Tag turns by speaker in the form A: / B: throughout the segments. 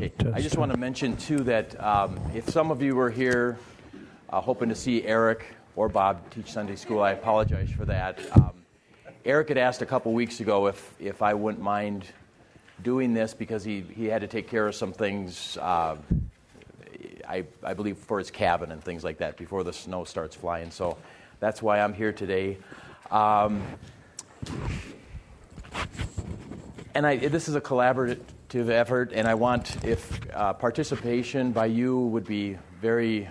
A: Okay. I just want to mention, too, that um, if some of you were here uh, hoping to see Eric or Bob teach Sunday school, I apologize for that. Um, Eric had asked a couple weeks ago if, if I wouldn't mind doing this because he, he had to take care of some things, uh, I, I believe, for his cabin and things like that before the snow starts flying. So that's why I'm here today. Um, and I, this is a collaborative effort, and I want if uh, participation by you would be very,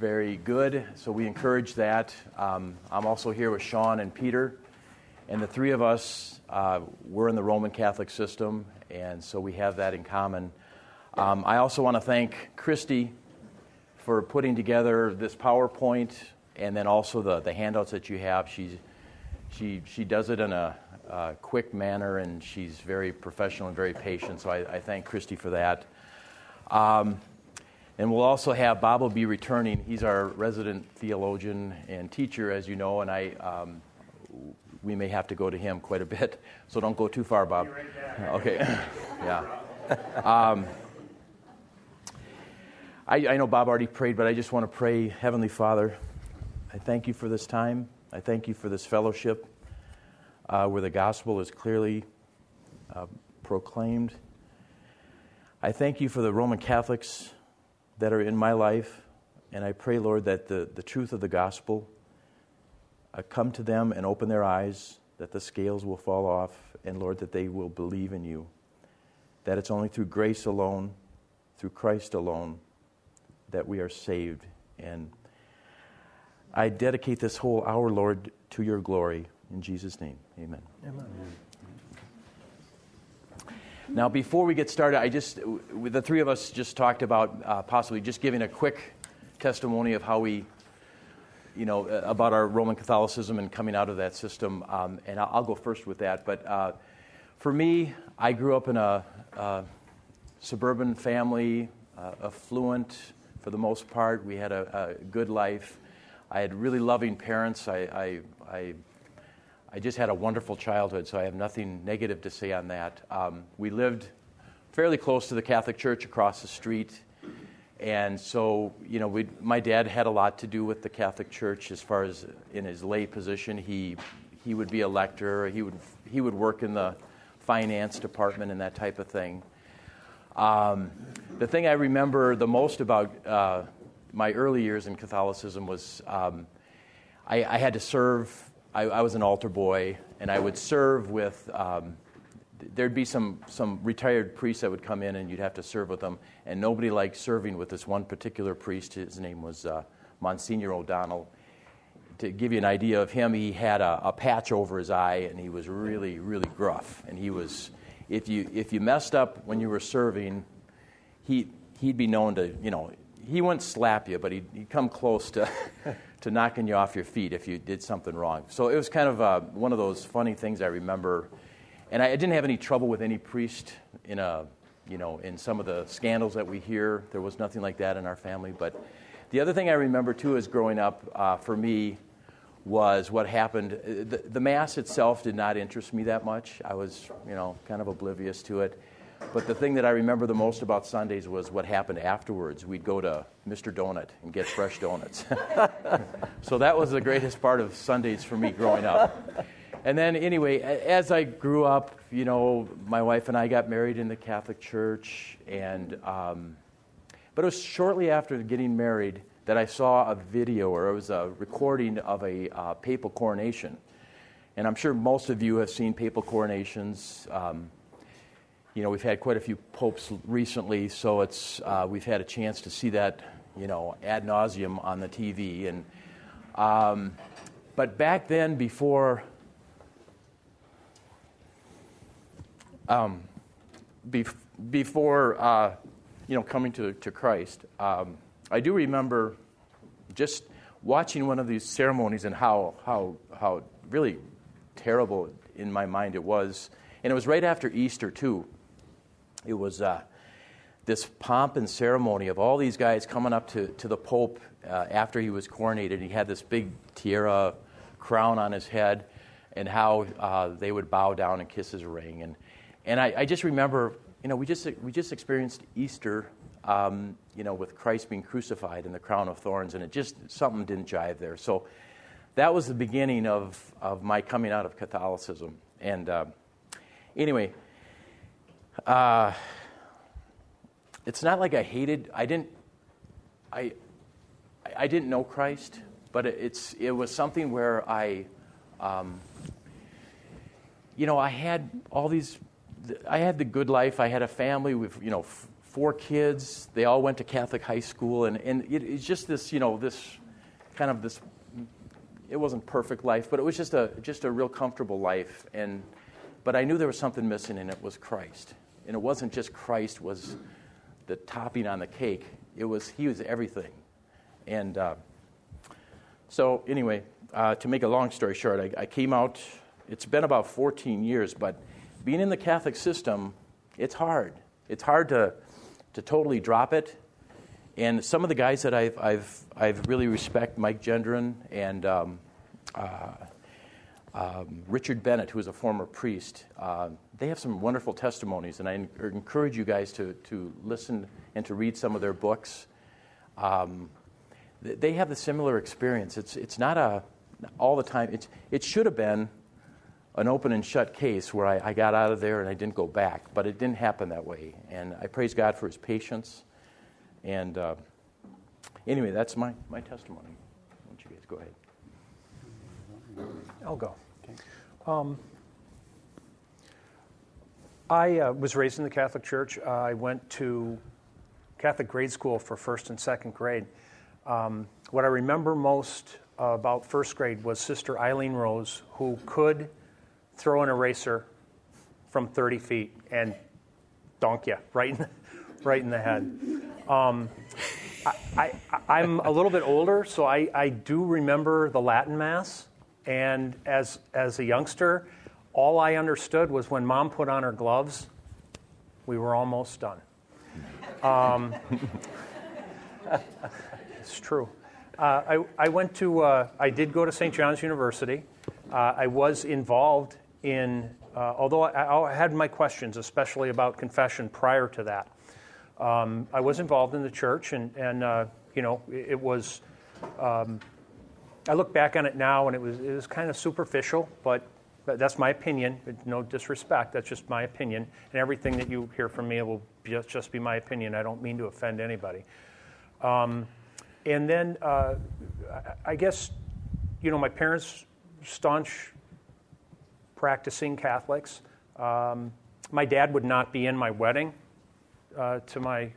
A: very good. So we encourage that. Um, I'm also here with Sean and Peter, and the three of us uh, we're in the Roman Catholic system, and so we have that in common. Um, I also want to thank Christy for putting together this PowerPoint and then also the, the handouts that you have. She's, she, she does it in a uh, quick manner, and she's very professional and very patient. So I, I thank Christy for that. Um, and we'll also have Bob will be returning. He's our resident theologian and teacher, as you know, and I. Um, we may have to go to him quite a bit, so don't go too far, Bob.
B: Right
A: okay, yeah. Um, I, I know Bob already prayed, but I just want to pray, Heavenly Father. I thank you for this time. I thank you for this fellowship uh, where the gospel is clearly uh, proclaimed. I thank you for the Roman Catholics that are in my life, and I pray, Lord, that the, the truth of the gospel uh, come to them and open their eyes, that the scales will fall off, and Lord, that they will believe in you. That it's only through grace alone, through Christ alone, that we are saved. And I dedicate this whole hour, Lord, to your glory. In Jesus' name, amen. Amen. Now, before we get started, I just, the three of us just talked about uh, possibly just giving a quick testimony of how we, you know, uh, about our Roman Catholicism and coming out of that system. Um, and I'll, I'll, go first with that. But uh, for me, I grew up in a, a suburban family, uh, affluent for the most part. We had a, a, good life. I had really loving parents. I, I, I I just had a wonderful childhood, so I have nothing negative to say on that. Um, we lived fairly close to the Catholic Church across the street. And so, you know, my dad had a lot to do with the Catholic Church as far as in his lay position. He, he would be a lector, he would, he would work in the finance department and that type of thing. Um, the thing I remember the most about uh, my early years in Catholicism was um, I, I, had to serve I, I, was an altar boy, and I would serve with. Um, there'd be some some retired priests that would come in, and you'd have to serve with them. And nobody liked serving with this one particular priest. His name was uh, Monsignor O'Donnell. To give you an idea of him, he had a, a patch over his eye, and he was really, really gruff. And he was, if you if you messed up when you were serving, he he'd be known to, you know, he wouldn't slap you, but he'd, he'd come close to to knocking you off your feet if you did something wrong. So it was kind of uh, one of those funny things I remember. And I, I didn't have any trouble with any priest in a, you know, in some of the scandals that we hear. There was nothing like that in our family. But the other thing I remember too is growing up uh, for me was what happened. Uh, the, the mass itself did not interest me that much. I was, you know, kind of oblivious to it. But the thing that I remember the most about Sundays was what happened afterwards. We'd go to Mr. Donut and get fresh donuts. so that was the greatest part of Sundays for me growing up. And then, anyway, as I grew up, you know, my wife and I got married in the Catholic Church. And, um, but it was shortly after getting married that I saw a video or it was a recording of a uh, papal coronation. And I'm sure most of you have seen papal coronations. Um, you know, we've had quite a few popes recently, so it's uh, we've had a chance to see that, you know, ad nauseum on the TV. And um, but back then, before um, bef- before uh, you know coming to to Christ, um, I do remember just watching one of these ceremonies and how how how really terrible in my mind it was. And it was right after Easter too it was uh, this pomp and ceremony of all these guys coming up to, to the Pope uh, after he was coronated. He had this big tiara crown on his head, and how uh, they would bow down and kiss his ring. And, and I, I just remember you know, we just we just experienced Easter, um, you know, with Christ being crucified and the crown of thorns, and it just something didn't jive there. So that was the beginning of of my coming out of Catholicism. And uh, anyway, uh, it's not like I hated. I didn't. I I didn't know Christ, but it's it was something where I. Um, you know, I had all these I had the good life. I had a family with, you know, f- four kids. They all went to Catholic high school. And, and it, it's just this, you know, this kind of this, it wasn't perfect life, but it was just a, just a real comfortable life. And, but I knew there was something missing, and it was Christ. And it wasn't just Christ was the topping on the cake. It was, he was everything. And uh, so anyway, uh, to make a long story short, I, I came out, it's been about 14 years, but being in the Catholic system, it's hard. It's hard to, to totally drop it. And some of the guys that I've, I've, I've really respect, Mike Gendron and um, uh, um, Richard Bennett, who is a former priest, uh, they have some wonderful testimonies, and I encourage you guys to, to listen and to read some of their books. Um, they have a similar experience. It's, it's not a, all the time, it's, it should have been an open and shut case where I, I, got out of there and I didn't go back, but it didn't happen that way. And I praise God for his patience. And uh, anyway, that's my, my testimony. Why don't you guys go ahead?
B: I'll go. Okay. Um, I uh, was raised in the Catholic Church. Uh, I went to Catholic grade school for first and second grade. Um, what I remember most about first grade was Sister Eileen Rose, who could throw an eraser from 30 feet and donk you right in, right in the head. Um, I, am a little bit older, so I, I do remember the Latin Mass. And as, as a youngster, all I understood was when mom put on her gloves, we were almost done. Um, it's true. Uh, I, I went to, uh, I did go to St. John's University. Uh, I was involved in, uh, although I, I, had my questions, especially about confession prior to that. Um, I was involved in the church, and, and uh, you know, it, it was. Um, I look back on it now, and it was it was kind of superficial, but that's my opinion. No disrespect. That's just my opinion. And everything that you hear from me will just, be my opinion. I don't mean to offend anybody. Um, and then uh, I guess, you know, my parents, staunch practicing Catholics. Um, my dad would not be in my wedding uh, to my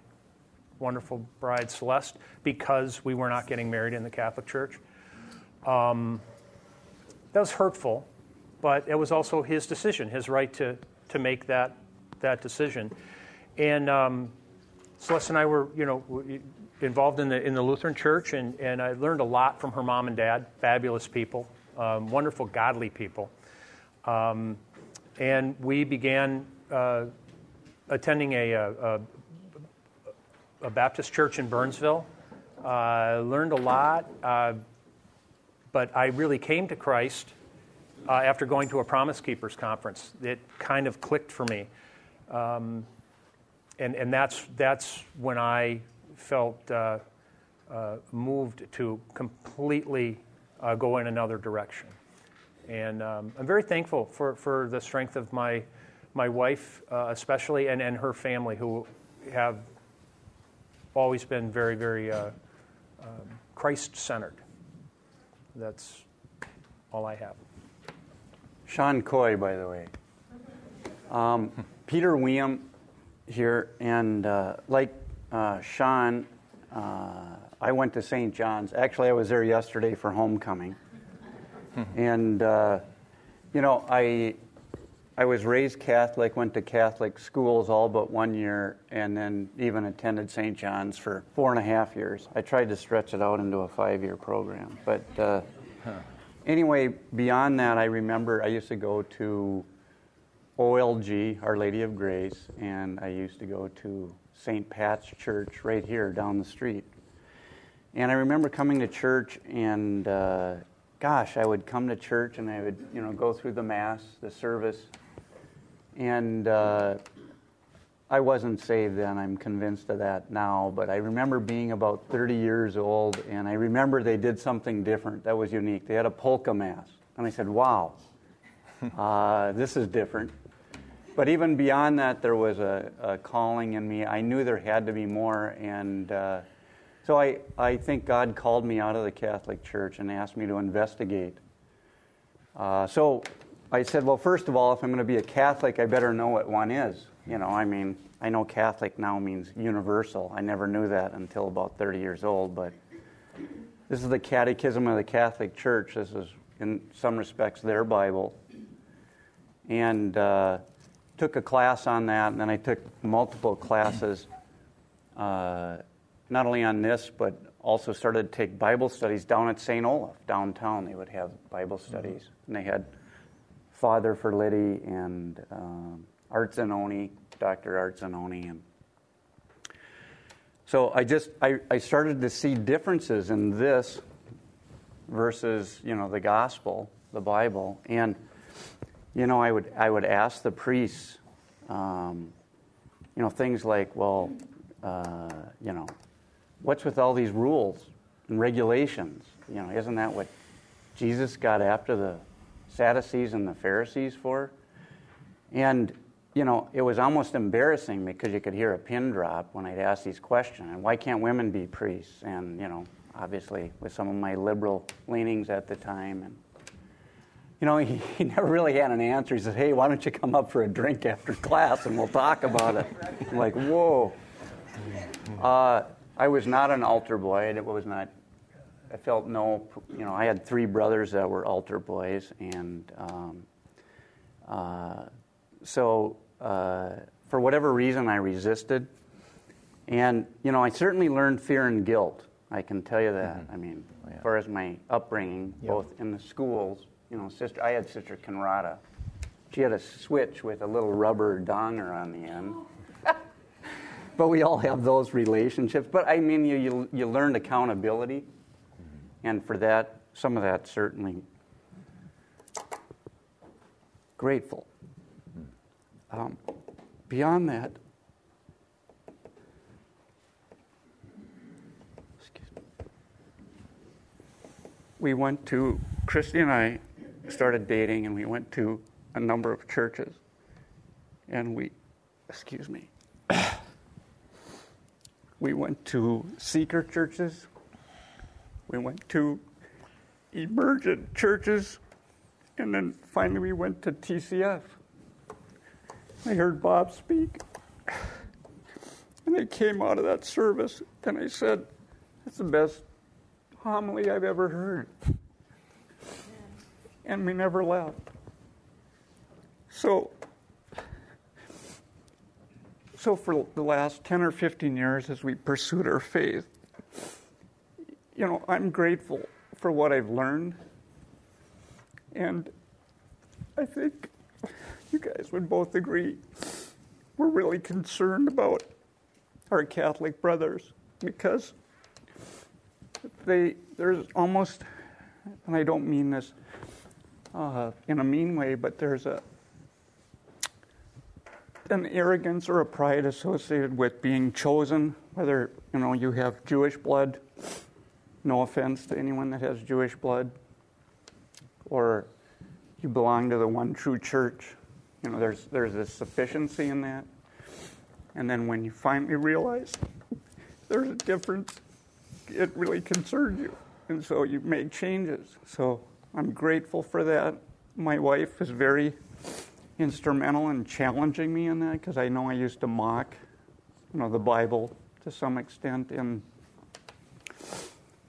B: wonderful bride Celeste because we were not getting married in the Catholic Church. Um, that was hurtful, but it was also his decision, his right to, to make that, that decision. And um, Celeste and I were, you know, involved in the, in the Lutheran Church, and, and I learned a lot from her mom and dad, fabulous people, um, wonderful, godly people. Um, and we began uh, attending a, a, a, Baptist church in Burnsville. Uh, learned a lot, uh, but I really came to Christ uh, after going to a Promise Keepers conference. It kind of clicked for me. Um, and, and that's, that's when I felt uh, uh, moved to completely go in another direction. And um, I'm very thankful for, for the strength of my, my wife, uh, especially, and, and her family, who have always been very, very uh, um, Christ centered. That's all I have.
C: Sean Coy, by the way. Um, Peter Weam here, and uh, like uh, Sean, uh, I went to St. John's. Actually, I was there yesterday for homecoming. and uh, you know, I I was raised Catholic, went to Catholic schools all but one year, and then even attended St. John's for four and a half years. I tried to stretch it out into a five-year program, but uh, huh. anyway, beyond that, I remember I used to go to OLG, Our Lady of Grace, and I used to go to St. Pat's Church right here down the street. And I remember coming to church and uh, gosh, I would come to church and I would, you know, go through the mass, the service, and uh, I wasn't saved then. I'm convinced of that now. But I remember being about 30 years old, and I remember they did something different that was unique. They had a polka mass. And I said, wow, uh, this is different. But even beyond that, there was a, a, calling in me. I knew there had to be more. And uh, so I, I think God called me out of the Catholic Church and asked me to investigate. Uh, so I said, well, first of all, if I'm going to be a Catholic, I better know what one is. You know, I mean, I know Catholic now means universal. I never knew that until about 30 years old, but this is the Catechism of the Catholic Church. This is, in some respects, their Bible. And uh, took a class on that, and then I took multiple classes, uh, not only on this, but also started to take Bible studies down at St. Olaf, downtown. They would have Bible studies, and they had Father for Liddy and um, Dr. Art Zanoni. And so I just, I, I started to see differences in this versus, you know, the gospel, the Bible. And, you know, I would, I would ask the priests, um, you know, things like, well, uh, you know, what's with all these rules and regulations? You know, isn't that what Jesus got after the Sadducees and the Pharisees for? And you know, it was almost embarrassing because you could hear a pin drop when I'd ask these questions. And why can't women be priests? And, you know, obviously with some of my liberal leanings at the time. And, you know, he, he never really had an answer. He said, hey, why don't you come up for a drink after class and we'll talk about it? I'm like, whoa. Uh, I was not an altar boy. And it was not, I felt no, you know, I had three brothers that were altar boys. And, um, uh, so uh, for whatever reason, I resisted. And, you know, I certainly learned fear and guilt. I can tell you that. Mm-hmm. I mean, oh, yeah. as far as my upbringing, yep. both in the schools, you know, sister, I had Sister Conrada. She had a switch with a little rubber donger on the end. but we all have those relationships. But I mean, you, you, you learned accountability. And for that, some of that certainly grateful. Um, beyond that, we went to, Christy and I started dating, and we went to a number of churches. And we, excuse me, we went to seeker churches, we went to emergent churches, and then finally we went to TCF. I heard Bob speak. And I came out of that service and I said, That's the best homily I've ever heard. And we never left. So, so for the last 10 or 15 years, as we pursued our faith, you know, I'm grateful for what I've learned. And I think you guys would both agree we're really concerned about our Catholic brothers because they there's almost and I don't mean this uh, in a mean way, but there's a an arrogance or a pride associated with being chosen, whether you know you have Jewish blood. No offense to anyone that has Jewish blood, or you belong to the one true church. You know, there's there's a sufficiency in that. And then when you finally realize there's a difference, it really concerns you. And so you make changes. So I'm grateful for that. My wife is very instrumental in challenging me in that because I know I used to mock, you know, the Bible to some extent in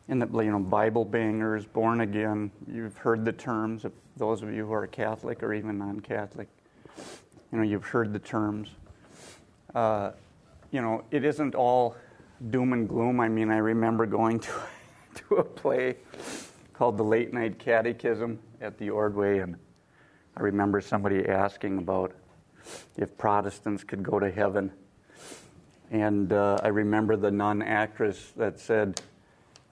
C: in the you know Bible bangers, born again. You've heard the terms of those of you who are Catholic or even non-Catholic. You know, you've heard the terms. Uh, you know, it isn't all doom and gloom. I mean, I remember going to, to a play called The Late Night Catechism at the Ordway, and I remember somebody asking about if Protestants could go to heaven. And uh, I remember the nun actress that said,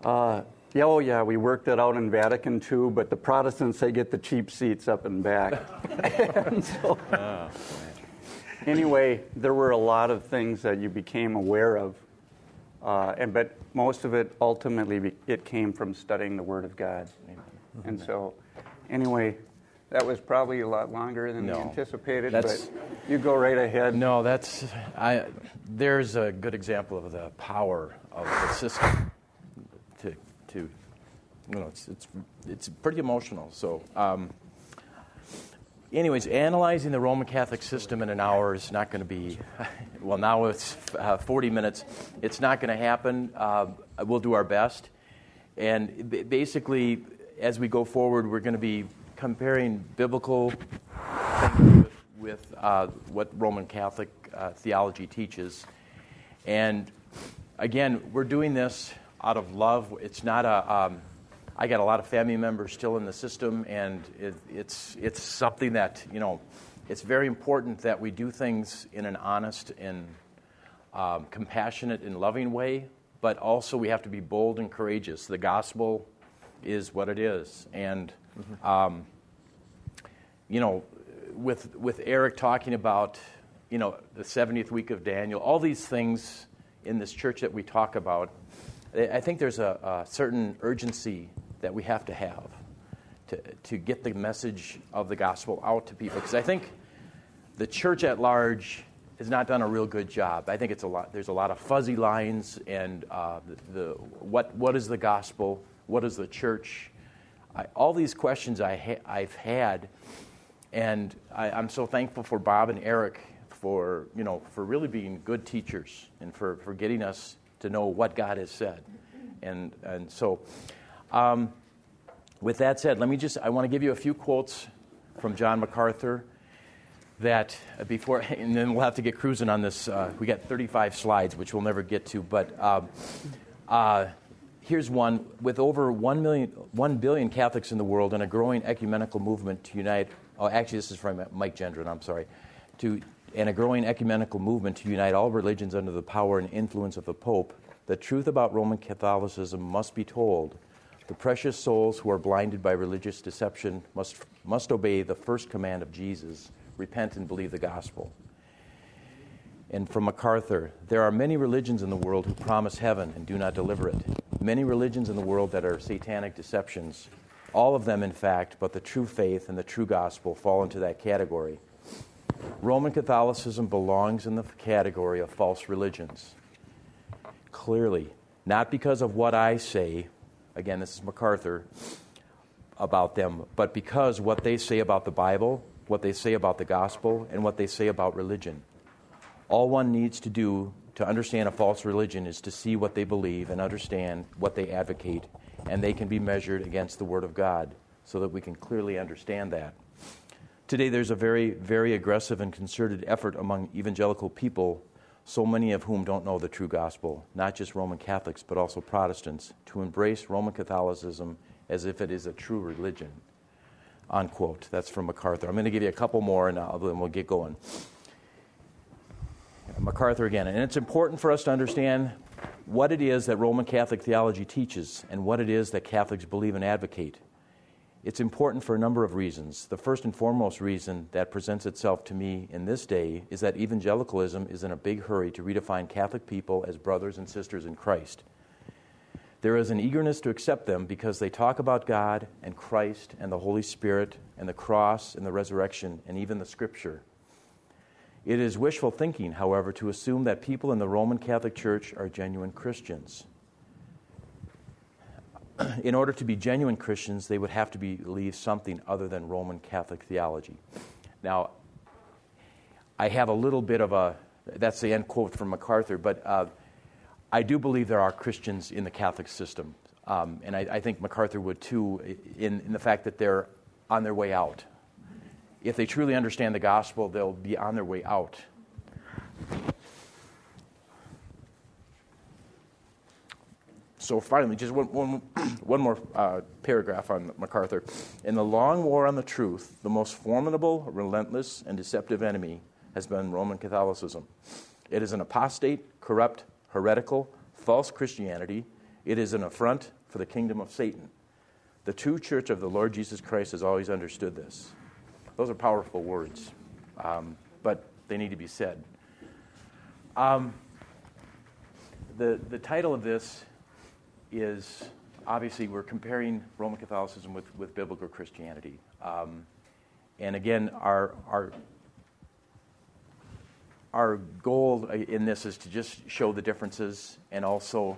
C: uh, yeah, oh yeah, we worked it out in Vatican II, but the Protestants they get the cheap seats up and back. and so, oh, anyway, there were a lot of things that you became aware of, uh, and but most of it ultimately be, it came from studying the Word of God. And so, anyway, that was probably a lot longer than
A: No.
C: anticipated. But you go right ahead.
A: No, that's I. There's a good example of the power of the system. To you know, it's it's it's pretty emotional. So, um, anyways, analyzing the Roman Catholic system in an hour is not going to be. Well, now it's uh, 40 minutes. It's not going to happen. Uh, we'll do our best, and basically, as we go forward, we're going to be comparing biblical with, with uh, what Roman Catholic uh, theology teaches. And again, we're doing this out of love. It's not a. Um, I got a lot of family members still in the system, and it, it's it's something that you know. It's very important that we do things in an honest and um, compassionate and loving way, but also we have to be bold and courageous. The gospel is what it is, and um, you know, with with Eric talking about you know the 70th week of Daniel, all these things in this church that we talk about, I think there's a, a certain urgency that we have to have to to get the message of the gospel out to people because I think the church at large has not done a real good job. I think it's a lot. There's a lot of fuzzy lines, and uh, the, the what what is the gospel? What is the church? I, all these questions I ha- I've had, and I, I'm so thankful for Bob and Eric for you know for really being good teachers and for, for getting us to know what God has said, and and so. Um, with that said, let me just I want to give you a few quotes from John MacArthur that uh, before, and then we'll have to get cruising on this. Uh, we got 35 slides, which we'll never get to, but um, uh, here's one. With over 1, million, 1 billion Catholics in the world and a growing ecumenical movement to unite, oh, actually, this is from Mike Gendron, I'm sorry, to, and a growing ecumenical movement to unite all religions under the power and influence of the Pope, the truth about Roman Catholicism must be told. The precious souls who are blinded by religious deception must, must obey the first command of Jesus repent and believe the gospel. And from MacArthur, there are many religions in the world who promise heaven and do not deliver it. Many religions in the world that are satanic deceptions. All of them, in fact, but the true faith and the true gospel fall into that category. Roman Catholicism belongs in the category of false religions. Clearly, not because of what I say, again, this is MacArthur, about them, but because what they say about the Bible, what they say about the gospel, and what they say about religion. All one needs to do to understand a false religion is to see what they believe and understand what they advocate, and they can be measured against the Word of God so that we can clearly understand that. Today, there's a very, very aggressive and concerted effort among evangelical people, so many of whom don't know the true gospel, not just Roman Catholics, but also Protestants, to embrace Roman Catholicism as if it is a true religion. Unquote. That's from MacArthur. I'm going to give you a couple more and then we'll get going. MacArthur again. And it's important for us to understand what it is that Roman Catholic theology teaches and what it is that Catholics believe and advocate. It's important for a number of reasons. The first and foremost reason that presents itself to me in this day is that evangelicalism is in a big hurry to redefine Catholic people as brothers and sisters in Christ. There is an eagerness to accept them because they talk about God and Christ and the Holy Spirit and the cross and the resurrection and even the Scripture. It is wishful thinking, however, to assume that people in the Roman Catholic Church are genuine Christians. In order to be genuine Christians, they would have to believe something other than Roman Catholic theology. Now, I have a little bit of a, that's the end quote from MacArthur, but uh, I do believe there are Christians in the Catholic system. Um, and I, I, think MacArthur would too, in, in the fact that they're on their way out. If they truly understand the gospel, they'll be on their way out. So finally, just one, one, one more uh, paragraph on MacArthur. In the long war on the truth, the most formidable, relentless, and deceptive enemy has been Roman Catholicism. It is an apostate, corrupt, heretical, false Christianity. It is an affront for the kingdom of Satan. The true church of the Lord Jesus Christ has always understood this. Those are powerful words. Um, but they need to be said. Um, the, the title of this is obviously we're comparing Roman Catholicism with, with biblical Christianity. Um, and again, our, our, our goal in this is to just show the differences and also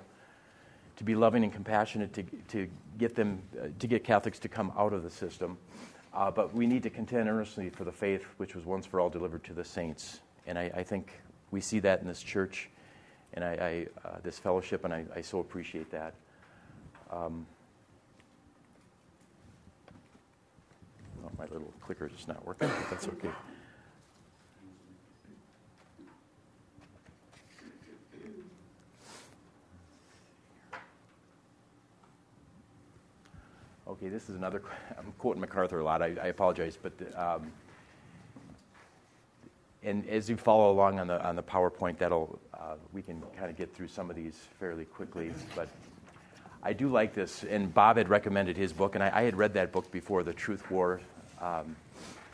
A: to be loving and compassionate to, to get them uh, to get Catholics to come out of the system. Uh, but we need to contend earnestly for the faith which was once for all delivered to the saints. And I, I think we see that in this church and I, I uh, this fellowship, and I, I so appreciate that. Um, oh, my little clicker is not working, but that's okay. Okay, this is another. I'm quoting MacArthur a lot. I, I apologize, but um, and as you follow along on the on the PowerPoint, that'll uh, we can kind of get through some of these fairly quickly. But I do like this, and Bob had recommended his book, and I, I had read that book before, The Truth War, um,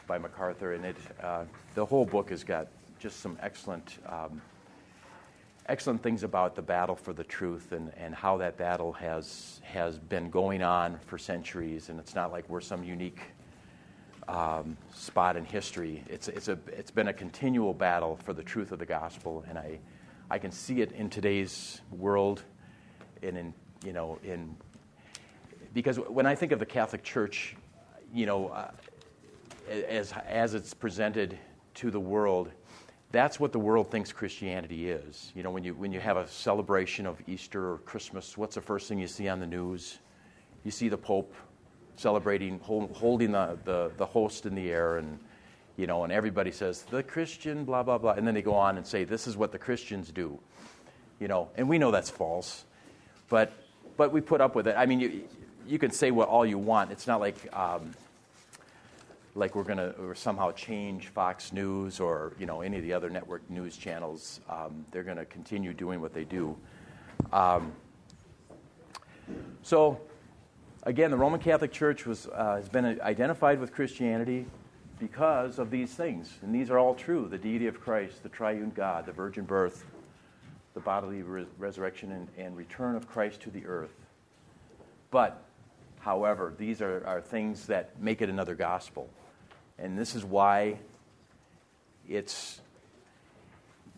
A: by MacArthur, and it uh, the whole book has got just some excellent. Um, excellent things about the battle for the truth and, and how that battle has has been going on for centuries and it's not like we're some unique um, spot in history. It's, it's, a, it's been a continual battle for the truth of the gospel, and I, I can see it in today's world and in, you know, in, because when I think of the Catholic Church, you know, uh, as, as it's presented to the world, that's what the world thinks Christianity is. You know, when you, when you have a celebration of Easter or Christmas, what's the first thing you see on the news? You see the Pope celebrating, hold, holding the, the, the host in the air, and, you know, and everybody says, the Christian, blah, blah, blah. And then they go on and say, this is what the Christians do. You know, and we know that's false. But, but we put up with it. I mean, you, you can say what all you want. It's not like, um, like we're going to somehow change Fox News or, you know, any of the other network news channels. Um, they're going to continue doing what they do. Um, so again, the Roman Catholic Church was, uh, has been identified with Christianity because of these things. And these are all true the deity of Christ, the triune God, the virgin birth, the bodily re- resurrection and, and, return of Christ to the earth. But, however, these are, are things that make it another gospel. And this is why it's,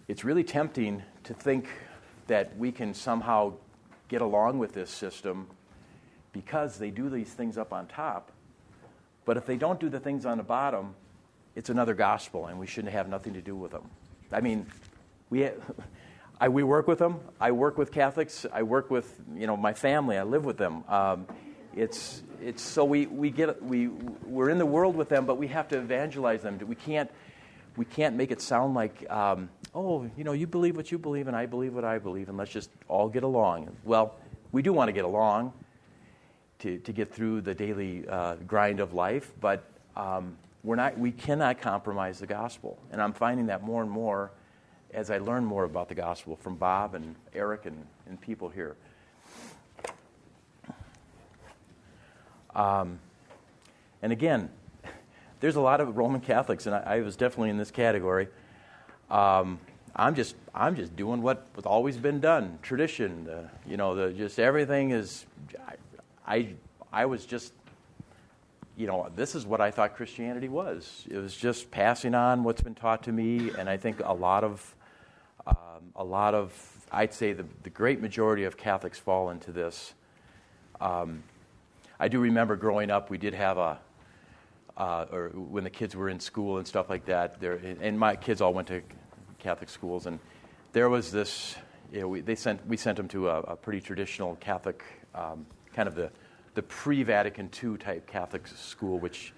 A: it's really tempting to think that we can somehow get along with this system because they do these things up on top. But if they don't do the things on the bottom, it's another gospel, and we shouldn't have nothing to do with them. I mean, we, I, we work with them. I work with Catholics. I work with you know my family. I live with them. Um, it's it's so we, we get we we're in the world with them, but we have to evangelize them. We can't we can't make it sound like um, oh you know you believe what you believe and I believe what I believe and let's just all get along. Well, we do want to get along, to, to get through the daily uh, grind of life, but um, we're not, we cannot compromise the gospel. And I'm finding that more and more as I learn more about the gospel from Bob and Eric and, and people here. Um, and again, there's a lot of Roman Catholics, and I, I was definitely in this category. Um, I'm just I'm just doing what what's always been done, tradition. You know, the, just everything is. I, I was just, you know, this is what I thought Christianity was. It was just passing on what's been taught to me, and I think a lot of, um, a lot of, I'd say the, the great majority of Catholics fall into this. Um, I do remember growing up, we did have a, uh, or when the kids were in school and stuff like that. There, and my kids all went to Catholic schools, and there was this. You know, we, they sent, we sent them to a, a pretty traditional Catholic um, kind of the, the pre Vatican II type Catholic school, which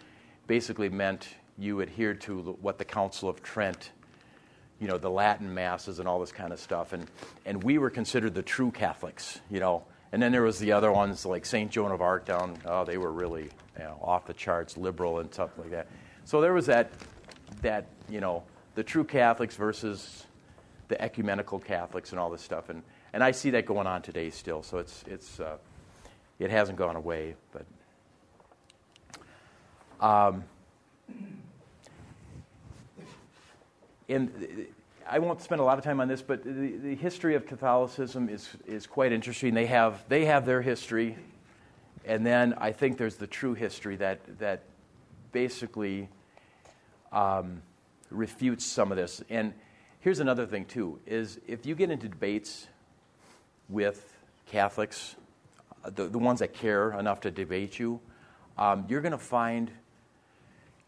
A: basically meant you adhered to what the Council of Trent, you know, the Latin masses and all this kind of stuff. And, and we were considered the true Catholics, you know. And then there was the other ones like St. Joan of Arc down, oh, they were really you know, off the charts, liberal and stuff like that. So there was that, that, you know, the true Catholics versus the ecumenical Catholics and all this stuff. And, and I see that going on today still. So it's, it's, uh, it hasn't gone away, but. Um, and I won't spend a lot of time on this, but the, the history of Catholicism is, is quite interesting. They have, they have their history, and then I think there's the true history that, that basically um, refutes some of this. And here's another thing, too, is if you get into debates with Catholics, the, the ones that care enough to debate you, um, you're going to find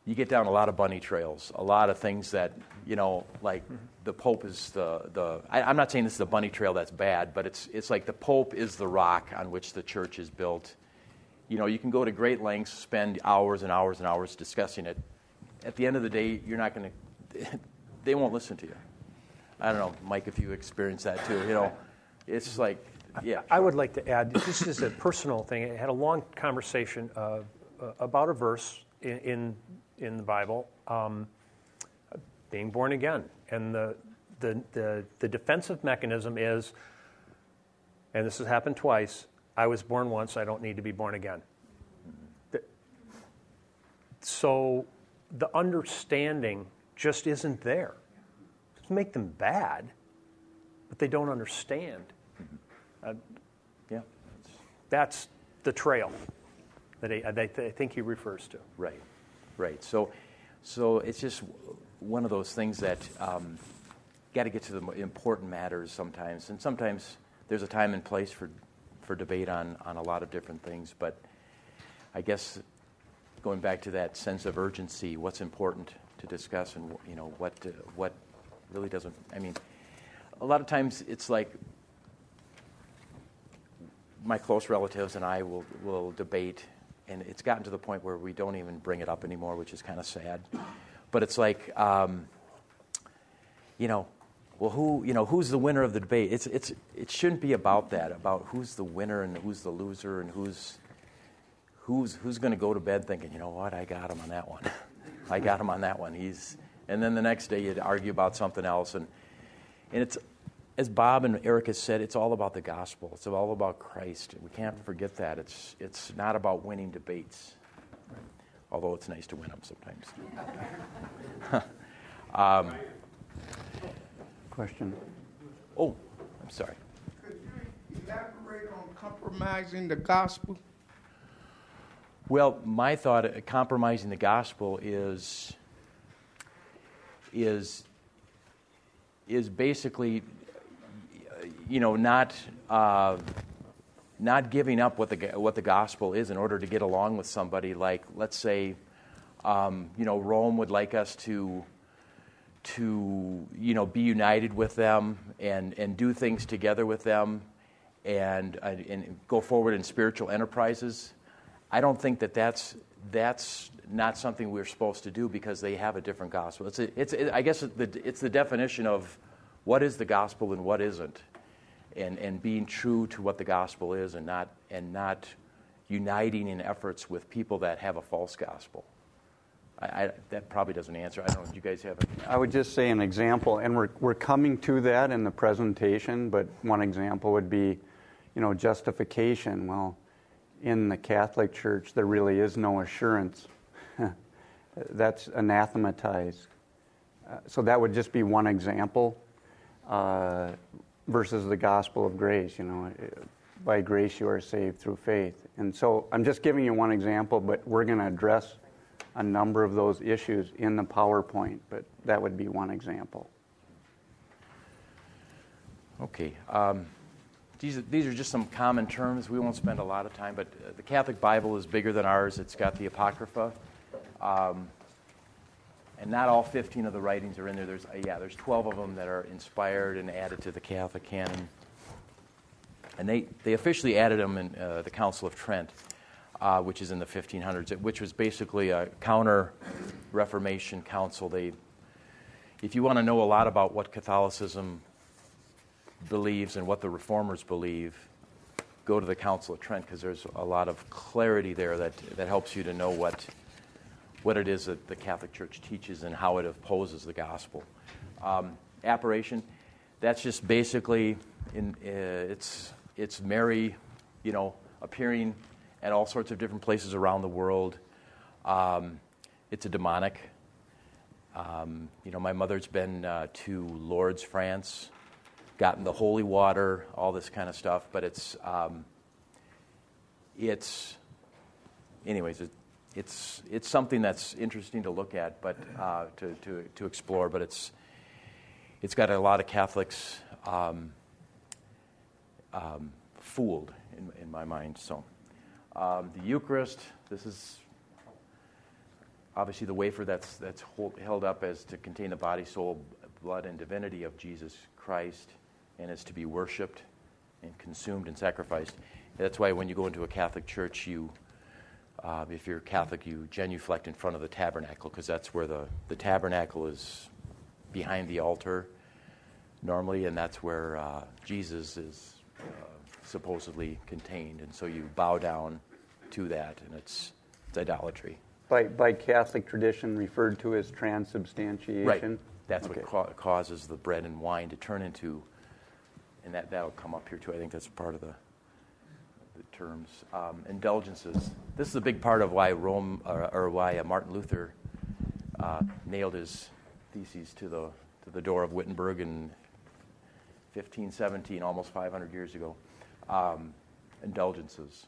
A: you get down a lot of bunny trails, a lot of things that, you know, like mm-hmm. the Pope is the, the I, am not saying this is a bunny trail that's bad, but it's, it's like the Pope is the rock on which the church is built. You know, you can go to great lengths, spend hours and hours and hours discussing it. At the end of the day, you're not going to, they won't listen to you. I don't know, Mike, if you experience that too. You know, it's like, yeah.
B: I would like to add, this is a personal thing. I had a long conversation uh, about a verse in, in in the Bible, um, being born again. And the, the, the, the defensive mechanism is, and this has happened twice I was born once, I don't need to be born again. So the understanding just isn't there. Doesn't make them bad, but they don't understand. Uh, yeah. That's the trail that I, I, think he refers to.
A: Right. Right. So, so it's just one of those things that um, got to get to the important matters sometimes, and sometimes there's a time and place for for debate on a lot of different things. But I guess going back to that sense of urgency, what's important to discuss, and you know what what really doesn't. I mean, a lot of times it's like my close relatives and I will will debate and it's gotten to the point where we don't even bring it up anymore, which is kind of sad. But it's like, um, you know, well, who, you know, who's the winner of the debate? It's, it's, it shouldn't be about that, about who's the winner and who's the loser and who's, who's, who's going to go to bed thinking, you know what, I got him on that one. I got him on that one. He's, and then the next day you'd argue about something else. And, and it's, as Bob and Eric has said, it's all about the gospel. It's all about Christ. We can't forget that. It's, it's not about winning debates, although it's nice to win them sometimes. um,
C: Question.
A: Oh, I'm sorry.
D: Could you elaborate on compromising the gospel?
A: Well, my thought of compromising the gospel is is is basically you know, not, uh, not giving up what the, what the gospel is in order to get along with somebody. Like, let's say, um, you know, Rome would like us to, to, you know, be united with them and, and do things together with them and, uh, and go forward in spiritual enterprises. I don't think that that's, that's not something we're supposed to do because they have a different gospel. It's, a, it's it, I guess it's the definition of what is the gospel and what isn't and, and being true to what the gospel is and not, and not uniting in efforts with people that have a false gospel. I, I, that probably doesn't answer. I don't know. Do you guys have?
C: I would just say an example, and we're we're coming to that in the presentation. But one example would be, you know, justification. Well, in the Catholic Church, there really is no assurance. That's anathematized. Uh, so that would just be one example. Uh, versus the gospel of grace. You know, by grace you are saved through faith. And so I'm just giving you one example, but we're going to address a number of those issues in the PowerPoint, but that would be one example.
A: Okay. Um, these, are, these are just some common terms. We won't spend a lot of time, but uh, the Catholic Bible is bigger than ours. It's got the Apocrypha. Um, and not all 15 of the writings are in there. There's, uh, yeah, there's 12 of them that are inspired and added to the Catholic canon. And they, they officially added them in uh, the Council of Trent, uh, which is in the 1500s, which was basically a counter Reformation council. They, if you want to know a lot about what Catholicism believes and what the reformers believe, go to the Council of Trent because there's a lot of clarity there that, that helps you to know what what it is that the Catholic Church teaches and how it opposes the gospel. Um, apparition, that's just basically in, uh, it's it's Mary, you know, appearing at all sorts of different places around the world. Um, it's a demonic Um, you know, my mother's been uh, to Lourdes, France, gotten the holy water, all this kind of stuff. But it's, um, it's, anyways, it, it's it's something that's interesting to look at, but uh, to, to to explore. But it's it's got a lot of Catholics um, um, fooled in, in my mind. So um, the Eucharist, this is obviously the wafer that's, that's hold, held up as to contain the body, soul, blood, and divinity of Jesus Christ and is to be worshiped and consumed and sacrificed. That's why when you go into a Catholic church, you, uh, if you're Catholic, you genuflect in front of the tabernacle because that's where the, the tabernacle is behind the altar normally, and that's where uh, Jesus is uh, supposedly contained. And so you bow down to that, and it's, it's idolatry.
C: By, by Catholic tradition, referred to as transubstantiation?
A: Right. That's
C: Okay.
A: what ca- causes the bread and wine to turn into, and that, that'll come up here too. I think that's part of the, the terms. Um, indulgences. This is a big part of why Rome, or, or why uh, Martin Luther uh, nailed his theses to the, to the door of Wittenberg in 1517, almost 500 years ago. Um, indulgences.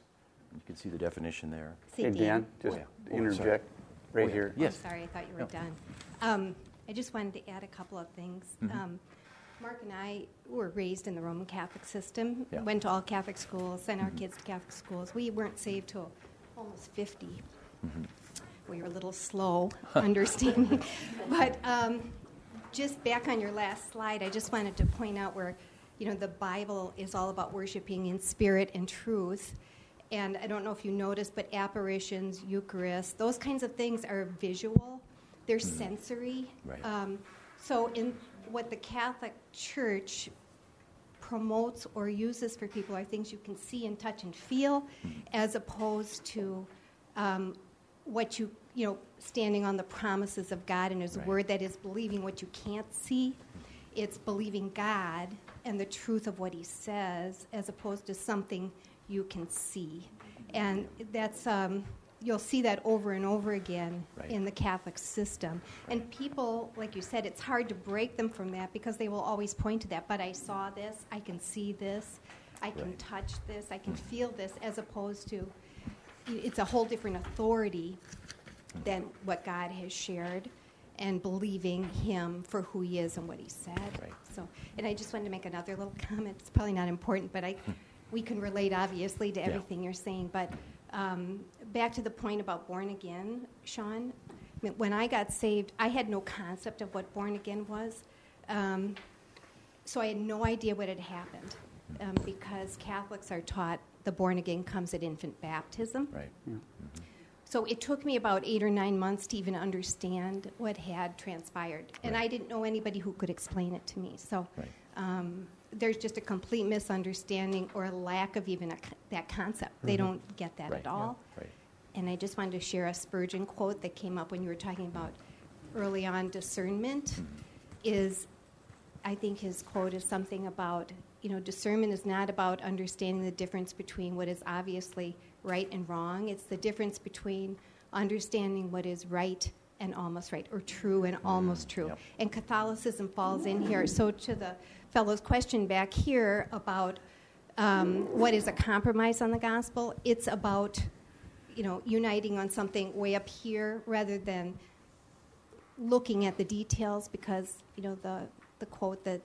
A: You can see the definition there.
E: See,
C: Hey, Dan,
A: Oh,
C: just
A: yeah. Oh,
C: interject
A: sorry.
C: right here.
A: Yes.
E: I'm sorry, I thought you were
A: No.
E: done. Um, I just wanted to add a couple of things.
A: Mhm.
E: Mark and I were raised in the Roman Catholic system,
A: Yeah.
E: went to all Catholic schools, sent our
A: Mhm.
E: kids to Catholic schools. We weren't saved till almost 50.
A: Mhm.
E: We were a little slow understanding. But um, just back on your last slide, I just wanted to point out where, you know, the Bible is all about worshiping in spirit and truth. And I don't know if you noticed, but apparitions, Eucharist, those kinds of things are visual, they're sensory.
A: Right.
E: Um, so, in what the Catholic Church promotes or uses for people are things you can see and touch and feel, as opposed to um, what you you know standing on the promises of God and His
A: Right.
E: Word. That is believing what you can't see. It's believing God and the truth of what He says, as opposed to something you can see. And that's um, you'll see that over and over again
A: Right.
E: in the Catholic system. And people, like you said, it's hard to break them from that because they will always point to that. But I saw this, I can see this, I can
A: Right.
E: touch this, I can hmm. feel this, as opposed to it's a whole different authority hmm. than what God has shared and believing Him for who He is and what He said.
A: Right.
E: So, and I just wanted to make another little comment. It's probably not important, but I, hmm. we can relate obviously to
A: Yeah.
E: everything you're saying. But um, back to the point about born again, Sean. When I got saved, I had no concept of what born again was. Um, so I had no idea what had happened um, because Catholics are taught the born again comes at infant baptism.
A: Right.
E: So it took me about eight or nine months to even understand what had transpired. And
A: Right.
E: I didn't know anybody who could explain it to me. So
A: Right.
E: There's just a complete misunderstanding or a lack of even a, that concept. They don't get that
A: Mm-hmm. Right.
E: at all.
A: Right.
E: And I just wanted to share a Spurgeon quote that came up when you were talking about early on discernment.
A: Mm-hmm.
E: Is I think his quote is something about you know discernment is not about understanding the difference between what is obviously right and wrong. It's the difference between understanding what is right and almost right, or true and almost true.
A: yep.
E: And Catholicism falls in here. So to the fellow's question back here about um, what is a compromise on the gospel, it's about you know uniting on something way up here rather than looking at the details because you know the the quote that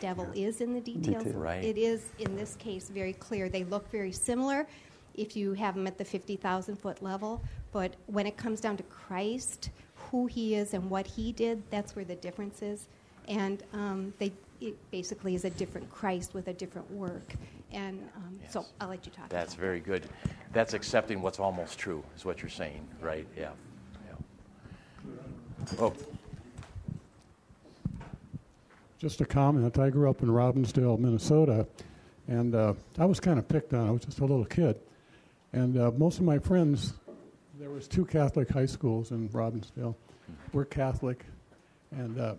E: devil is in the details
C: Detail.
A: Right.
E: it is in this case very clear they look very similar if you have them at the 50,000 foot level but when it comes down to Christ who he is and what he did that's where the difference is and um, they it basically is a different Christ with a different work and um, so I'll let you talk
A: That's
E: about
A: very good. That's accepting what's almost true, is what you're saying, right? Yeah. yeah. Oh,
F: Just a comment. I grew up in Robbinsdale, Minnesota, and uh, I was kind of picked on. I was just a little kid, and uh, most of my friends, there was two Catholic high schools in Robbinsdale, were Catholic, and uh,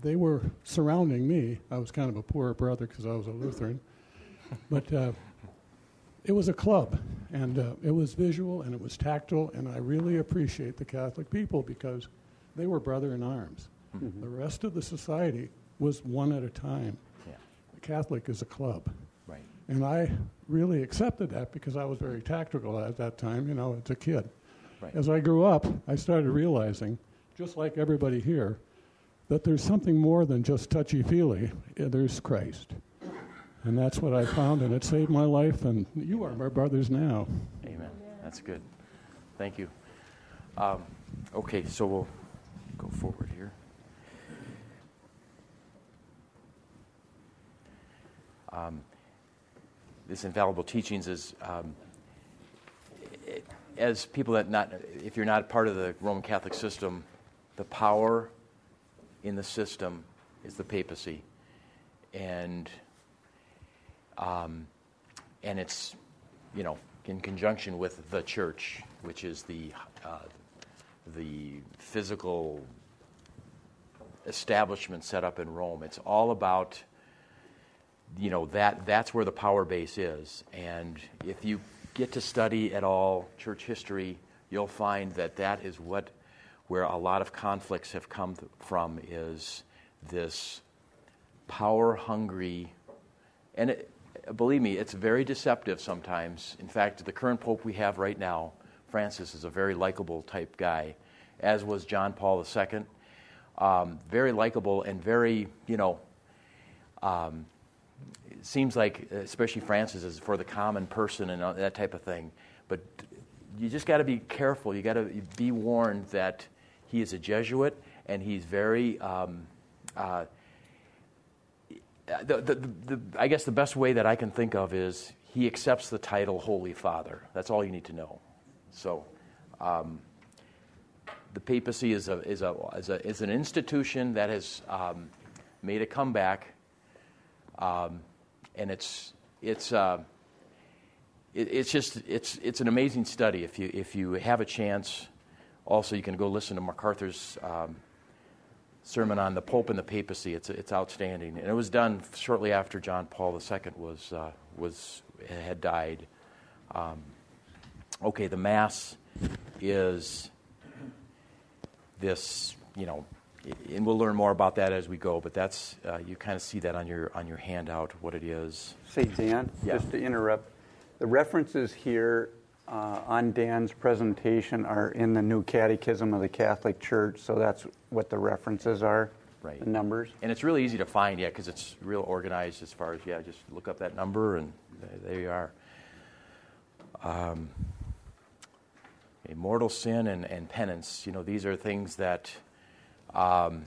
F: they were surrounding me. I was kind of a poor brother because I was a Lutheran, but uh, it was a club, and uh, it was visual and it was tactile, and I really appreciate the Catholic people because they were brother in arms. The rest of the society was one at a time.
A: Yeah.
F: The Catholic is a club.
A: Right.
F: And I really accepted that because I was very tactical at that time, you know, as a kid.
A: Right.
F: As I grew up, I started realizing, just like everybody here, that there's something more than just touchy feely. There's Christ. And that's what I found, and it saved my life, and you are my brothers now.
A: Amen. That's good. Thank you. Um, okay, so we'll go forward here. Um, this infallible teachings is um, it- as people that not if you're not part of the Roman Catholic system, the power in the system is the papacy, and um, and it's you know in conjunction with the church, which is the uh, the physical establishment set up in Rome. It's all about you know that that's where the power base is and if you get to study at all church history you'll find that that is what where a lot of conflicts have come th- from is this power hungry and it, believe me it's very deceptive sometimes. In fact the current pope we have right now francis is a very likable type guy as was john paul ii um, very likable and very you know it seems like, especially Francis, is for the common person and uh, that type of thing. But you just got to be careful. You got to be warned that he is a Jesuit and he's very. Um, uh, the, the, the, the, I guess the best way that I can think of is he accepts the title Holy Father. That's all you need to know. So, um, the papacy is, a, is, a, is, a, is an institution that has um, made a comeback um, and it's it's uh, it, it's just it's it's an amazing study. If you if you have a chance, also you can go listen to MacArthur's um, sermon on the Pope and the Papacy. It's it's outstanding, and it was done shortly after John Paul II was uh, was had died. Um, okay, the Mass is this you know and we'll learn more about that as we go. But that's uh, you kind of see that on your on your handout what it is.
C: Say, Dan,
A: Yeah.
C: just to interrupt, the references here uh, on Dan's presentation are in the new Catechism of the Catholic Church, so that's what the references are,
A: Right.
C: the numbers.
A: And it's really easy to find, yeah, because it's real organized as far as yeah, just look up that number and there, you are. Um, mortal sin and, and penance. You know, these are things that. Um,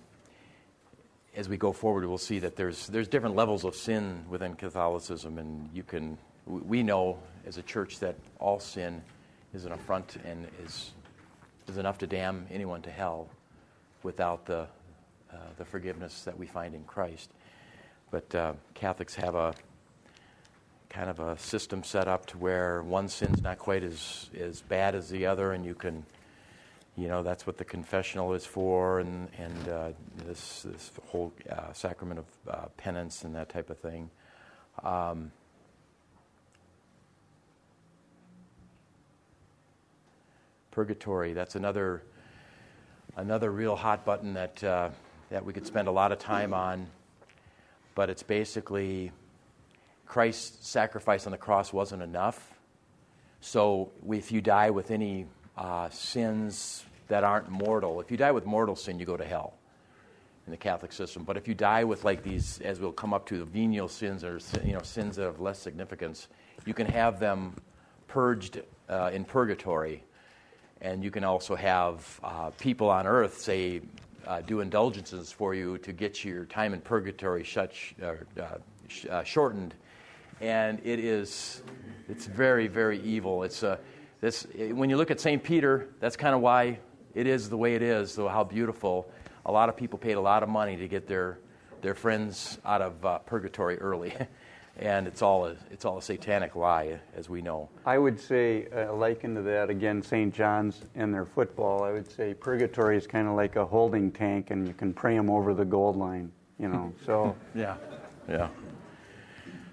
A: as we go forward, we'll see that there's there's different levels of sin within Catholicism, and you can we know as a church that all sin is an affront and is is enough to damn anyone to hell without the uh, the forgiveness that we find in Christ. But uh, Catholics have a kind of a system set up to where one sin's not quite as as bad as the other, and you can you know that's what the confessional is for and and uh, this this whole uh, sacrament of uh, penance and that type of thing. Um, purgatory that's another another real hot button that uh, that we could spend a lot of time on. But it's basically Christ's sacrifice on the cross wasn't enough. So if you die with any uh, sins that aren't mortal. If you die with mortal sin, you go to hell in the Catholic system. But if you die with like these, as we'll come up to, the venial sins or you know sins of less significance, you can have them purged uh, in purgatory, and you can also have uh, people on earth say uh, do indulgences for you to get your time in purgatory shut, uh, sh- uh, shortened, and it is it's very very evil. It's a this, when you look at St. Peter, that's kind of why it is the way it is, so how beautiful. A lot of people paid a lot of money to get their, their friends out of uh, purgatory early. and it's all, a, it's all a satanic lie, as we know.
C: I would say, uh, liken to that, again, St. John's and their football, I would say purgatory is kind of like a holding tank, and you can pray them over the gold line, you know. So,
A: Yeah, yeah.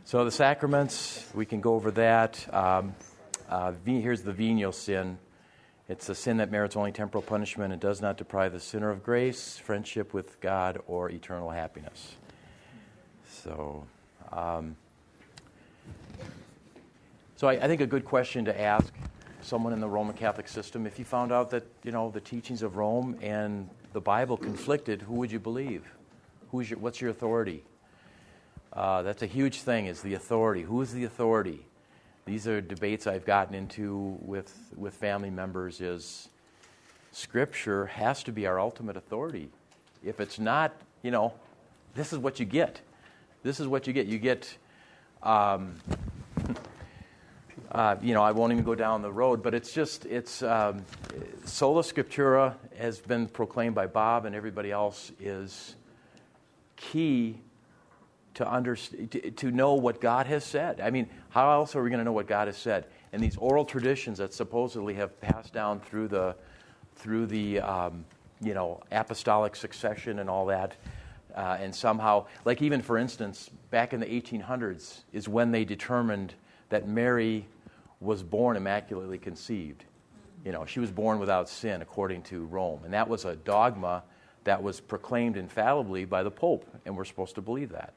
A: So the sacraments, we can go over that. Um, uh, here's the venial sin, It's a sin that merits only temporal punishment and does not deprive the sinner of grace, friendship with God, or eternal happiness. So, um, so I, I think a good question to ask someone in the Roman Catholic system, if you found out that you know the teachings of Rome and the Bible conflicted, who would you believe? Who's your, what's your authority? Uh, that's a huge thing. Is the authority? Who is the authority? These are debates I've gotten into with with family members. Is Scripture has to be our ultimate authority. If it's not, you know, this is what you get. This is what you get. You get. Um, uh, you know, I won't even go down the road, but it's just, it's um, sola scriptura has been proclaimed by Bob and everybody else is key to, under, to, to know what God has said. I mean, how else are we going to know what God has said? And these oral traditions that supposedly have passed down through the, through the um, you know, apostolic succession and all that, uh, and somehow, like even for instance, back in the 1800s is when they determined that Mary was born immaculately conceived. You know, she was born without sin according to Rome. And that was a dogma that was proclaimed infallibly by the Pope, and we're supposed to believe that.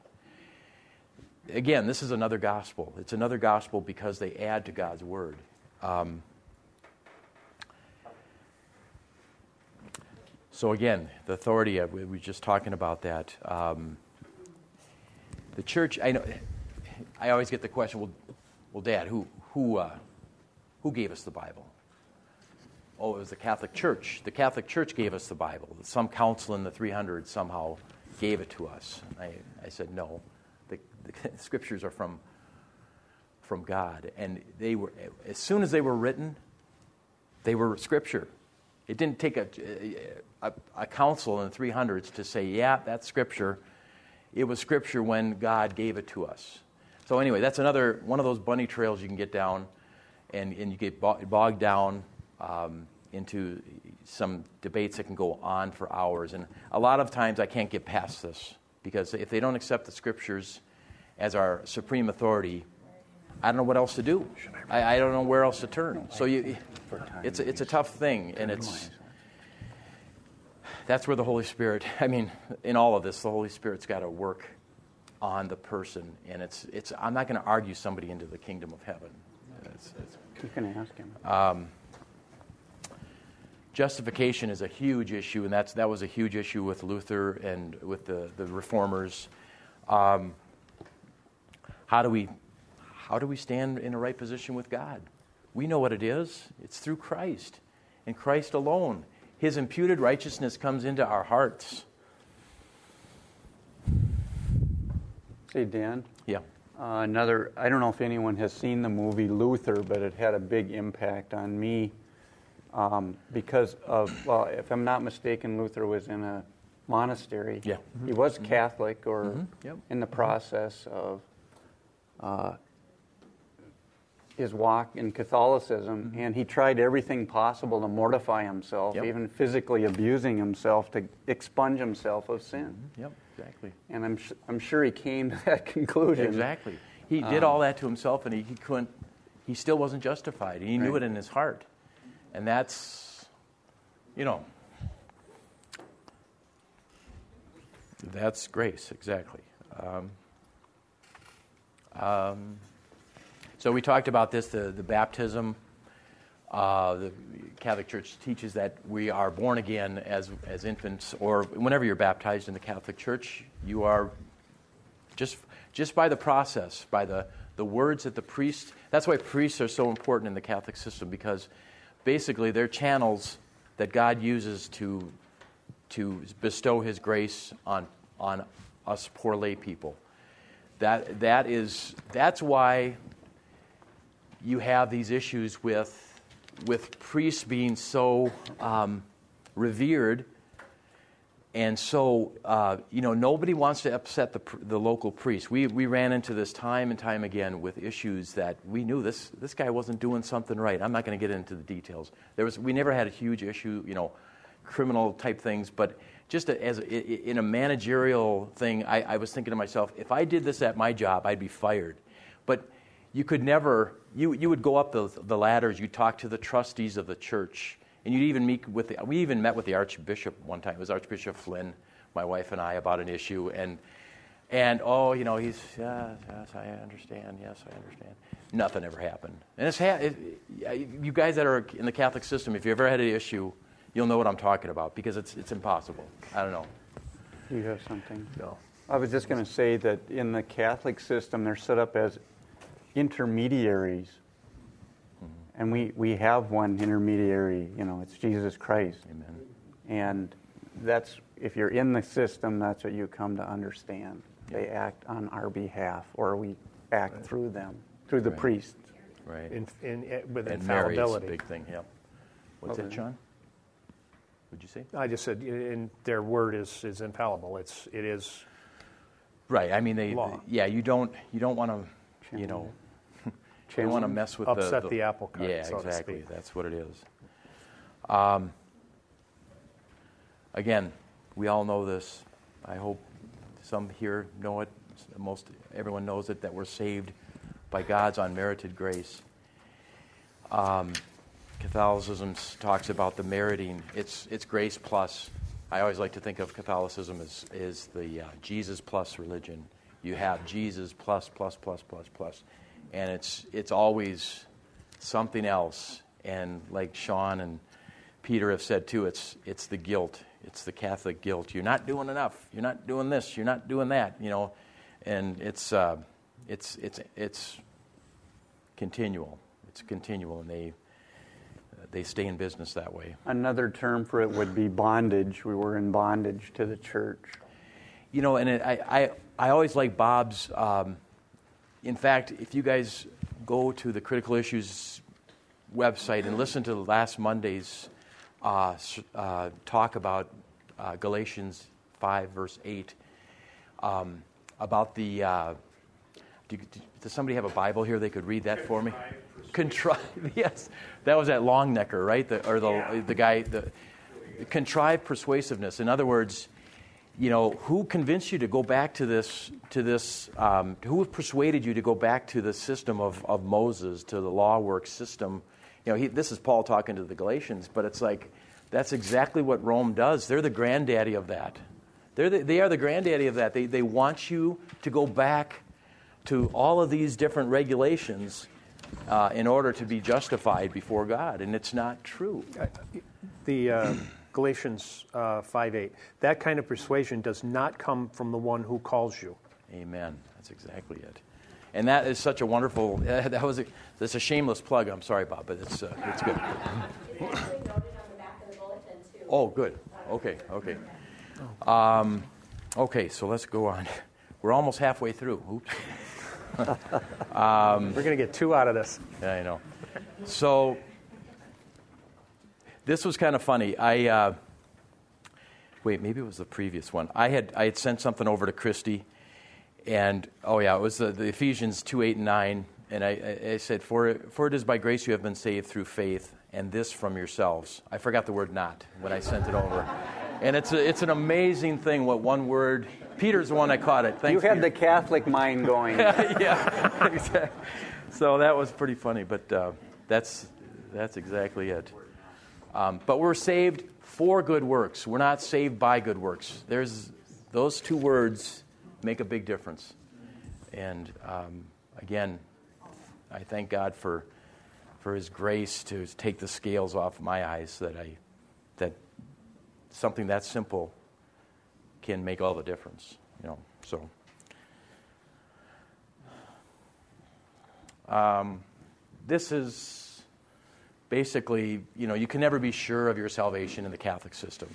A: Again, this is another gospel. It's another gospel because they add to God's word. Um, so, again, the authority, uh, we were just talking about that. Um, the church, I know, I always get the question, well, well Dad, who, who, uh, who gave us the Bible? Oh, it was the Catholic Church. The Catholic Church gave us the Bible. Some council in the 300s somehow gave it to us. I, I said, no. The, scriptures are from, from God. And they were, as soon as they were written, they were scripture. It didn't take a, a, a council in the 300s to say, yeah, that's scripture. It was scripture when God gave it to us. So anyway, that's another one of those bunny trails you can get down, and, and you get bogged down um, into some debates that can go on for hours. And a lot of times I can't get past this because if they don't accept the scriptures as our supreme authority, I don't know what else to do. I, I don't know where else to turn. So you, it's a, it's a tough thing, and it's that's where the Holy Spirit. I mean, in all of this, the Holy Spirit's got to work on the person. And it's, it's, I'm not going to argue somebody into the kingdom of heaven. It's,
C: it's, you can ask him.
A: Um, justification is a huge issue, and that's, that was a huge issue with Luther and with the, the reformers. Um, how, do we, how do we stand in a right position with God? We know what it is it's through Christ, and Christ alone. His imputed righteousness comes into our hearts.
C: Hey, Dan.
A: Yeah.
C: Uh, another, I don't know if anyone has seen the movie Luther, but it had a big impact on me um, because of, well, if I'm not mistaken, Luther was in a monastery.
A: Yeah. Mm-hmm.
C: He was Catholic or
A: mm-hmm. yep.
C: in the process of uh, his walk in Catholicism, mm-hmm. and he tried everything possible to mortify himself,
A: yep.
C: even physically abusing himself to expunge himself of sin.
A: Mm-hmm. Yep. Exactly.
C: And I'm, I'm sure he came to that conclusion.
A: Exactly. He did um, all that to himself, and he, he couldn't. He still wasn't justified. He knew right. it in his heart, and that's, you know, that's grace. Exactly. Um, um, so we talked about this, the, the baptism. Uh, the Catholic Church teaches that we are born again as, as infants, or whenever you're baptized in the Catholic Church, you are just, just by the process, by the, the words that the priest, that's why priests are so important in the Catholic system, because basically they're channels that God uses to, to bestow his grace on, on us poor lay people. That, that is, that's why you have these issues with with priests being so um, revered. And so uh, you know nobody wants to upset the, the local priest. We, we ran into this time and time again with issues that we knew this, this guy wasn't doing something right. I'm not going to get into the details. There was, we never had a huge issue you know criminal type things but just a, as a, in a managerial thing I, I was thinking to myself if i did this at my job i'd be fired but you could never, you, you would go up the, the ladders, you'd talk to the trustees of the church, And you'd even meet with the, we even met with the Archbishop one time. It was Archbishop Flynn, my wife and I, about an issue. And, and oh, you know, he's, yes, yes, I understand. Yes, I understand. Nothing ever happened. And it's, ha- it, you guys that are in the Catholic system, if you ever had an issue, you'll know what I'm talking about because it's, it's impossible. I don't know.
C: You have something?
B: No.
C: I was just going to say that in the Catholic system, they're set up as intermediaries. Mm-hmm. And we, we have one intermediary, you know, it's Jesus Christ.
A: Amen.
C: And that's, if you're in the system, that's what you come to understand. They act on our behalf, or we act through them, through the
A: Right.
C: priest.
A: Right.
B: In, in, with
A: and Mary is a
B: infallibility.
A: big thing, yep. What's that,
C: Okay.
A: What'd you say?
B: I just said, in, their word is, is infallible. It's, it is,
A: Right. I mean, they.
B: Law.
A: Yeah, you don't. You don't want to. You know. you want to mess with
B: Upset
A: the,
B: the apple cart,
A: Yeah,
B: so to
A: exactly.
B: speak.
A: That's what it is. Um, again, we all know this. I hope some here know it. Most everyone knows it that we're saved by God's unmerited grace. Um, Catholicism talks about the meriting. It's it's grace plus. I always like to think of Catholicism as is the uh, Jesus plus religion. You have Jesus plus, plus plus plus plus and it's it's always something else. And like Sean and Peter have said too, it's it's the guilt. It's the Catholic guilt. You're not doing enough. You're not doing this. You're not doing that. You know, and it's uh, it's it's it's continual. It's continual, and they they stay in business that way.
C: Another term for it would be bondage. We were in bondage to the church.
A: You know, and it, I, I I always like Bob's. Um, in fact, if you guys go to the Critical Issues website and listen to last Monday's uh, uh, talk about uh, Galatians five verse eight um, about the. Do, do, does somebody have a Bible here? They could read that for me. Contrive. Yes, that was that long necker, right? The, or the the guy the contrived persuasiveness. In other words, you know, who convinced you to go back to this to this? Um, who persuaded you to go back to the system of, of Moses, to the law work system? You know, he, this is Paul talking to the Galatians, but it's like that's exactly what Rome does. They're the granddaddy of that. They're the, they are the granddaddy of that. They, they want you to go back to all of these different regulations uh, in order to be justified before God, and it's not true.
B: the uh, Galatians uh, 5 8. That kind of persuasion does not come from the one who calls you.
A: Amen. That's exactly it. And that is such a wonderful. Uh, that was a, that's a shameless plug. I'm sorry, Bob, but it's uh, it's good.
G: It's actually noted on the back of the bulletin, too.
A: Oh, good. Okay, okay. Um, okay, so let's go on. We're almost halfway through. Oops.
B: We're going to get two out of this.
A: Yeah, I know. So this was kind of funny. I uh, wait, maybe it was the previous one. I had I had sent something over to Christy, and oh yeah, it was the, the Ephesians two eight and nine, and I, I, I said, "For for it is by grace you have been saved through faith, and this from yourselves." I forgot the word "not" when I sent it over, and it's a, it's an amazing thing what one word. Peter's the one I caught it. Thanks,
C: you had
A: Peter.
C: the Catholic mind going.
A: yeah, exactly. So that was pretty funny, but uh, that's that's exactly it. Um, but we're saved for good works. We're not saved by good works. There's those two words make a big difference. And um, again, I thank God for for His grace to take the scales off my eyes so that I that something that simple can make all the difference. You know, so. Um, this is basically, you know, you can never be sure of your salvation in the Catholic system.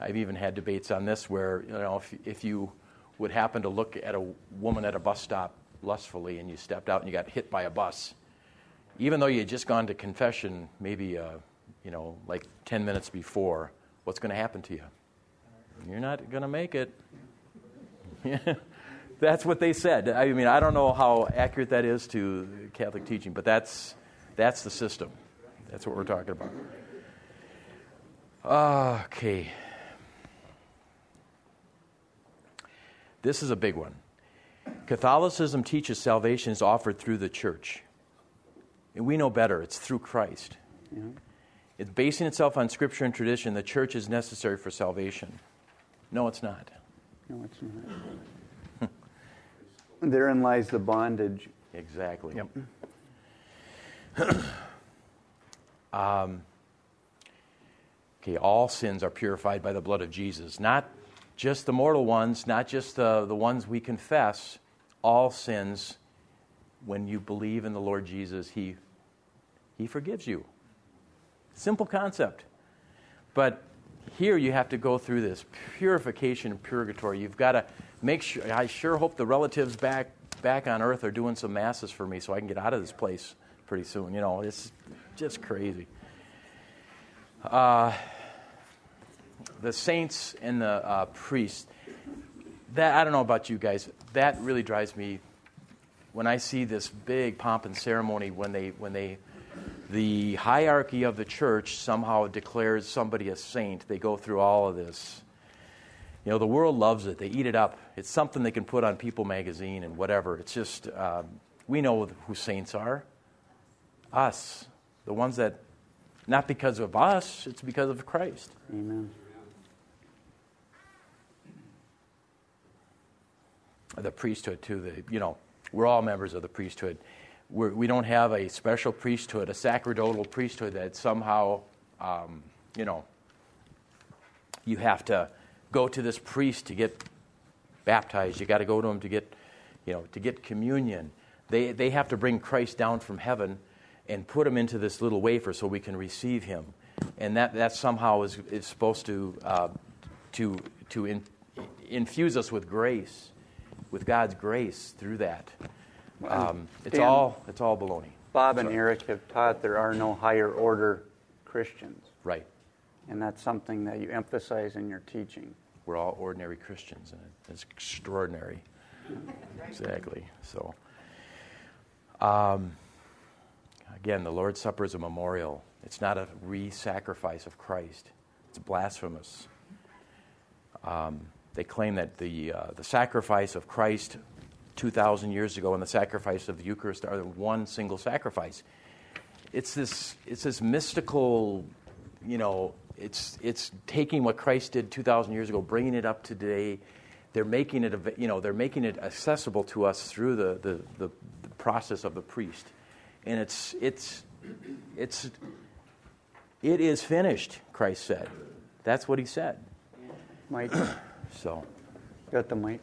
A: I've even had debates on this where, you know, if, if you would happen to look at a woman at a bus stop lustfully and you stepped out and you got hit by a bus, even though you had just gone to confession maybe, uh, you know, like 10 minutes before, what's going to happen to you? You're not going to make it. that's what they said. I mean, I don't know how accurate that is to Catholic teaching, but that's, that's the system. That's what we're talking about. Okay. This is a big one. Catholicism teaches salvation is offered through the church. And we know better, it's through Christ. it's basing itself on scripture and tradition. The church is necessary for salvation. No, it's not.
C: No, it's not. Therein lies the bondage.
A: Exactly.
B: Yep.
A: Um, okay, all sins are purified by the blood of Jesus. Not just the mortal ones, not just the, the ones we confess. All sins, when you believe in the Lord Jesus, He, he forgives you. Simple concept. But here you have to go through this purification and purgatory. You've got to make sure, I sure hope the relatives back, back on earth are doing some masses for me so I can get out of this place pretty soon. You know, it's just crazy. Uh, the saints and the uh, priests, that, I don't know about you guys, that really drives me when I see this big pomp and ceremony when they, when they, the hierarchy of the church somehow declares somebody a saint. They go through all of this. You know, the world loves it. They eat it up. It's something they can put on People magazine and whatever. It's just, um, we know who saints are. Us. The ones that, not because of us, it's because of Christ.
C: Amen.
A: the priesthood too. The, you know, we're all members of the priesthood. We're, we do not have a special priesthood, a sacerdotal priesthood that somehow, um, you know, you have to go to this priest to get baptized. You got to go to him to get, you know, to get communion. They they have to bring Christ down from heaven and put him into this little wafer so we can receive him, and that that somehow is is supposed to uh, to to in, infuse us with grace with God's grace through that. Um, it's
C: Dan,
A: all it's all baloney.
C: Bob and Eric have taught there are no higher order Christians,
A: Right.
C: and that's something that you emphasize in your teaching.
A: We're all ordinary Christians, and it's extraordinary. exactly. So, um, again, the Lord's Supper is a memorial. It's not a re-sacrifice of Christ. It's blasphemous. Um, they claim that the, uh, the sacrifice of Christ 2,000 years ago and the sacrifice of the Eucharist are one single sacrifice. It's this, it's this mystical, you know, it's, it's taking what Christ did 2,000 years ago, bringing it up to today. They're making it, you know, they're making it accessible to us through the, the, the, the process of the priest. And it's, it's, it's, it is finished, Christ said. That's what he said.
C: Mike,
A: So,
C: got the mic?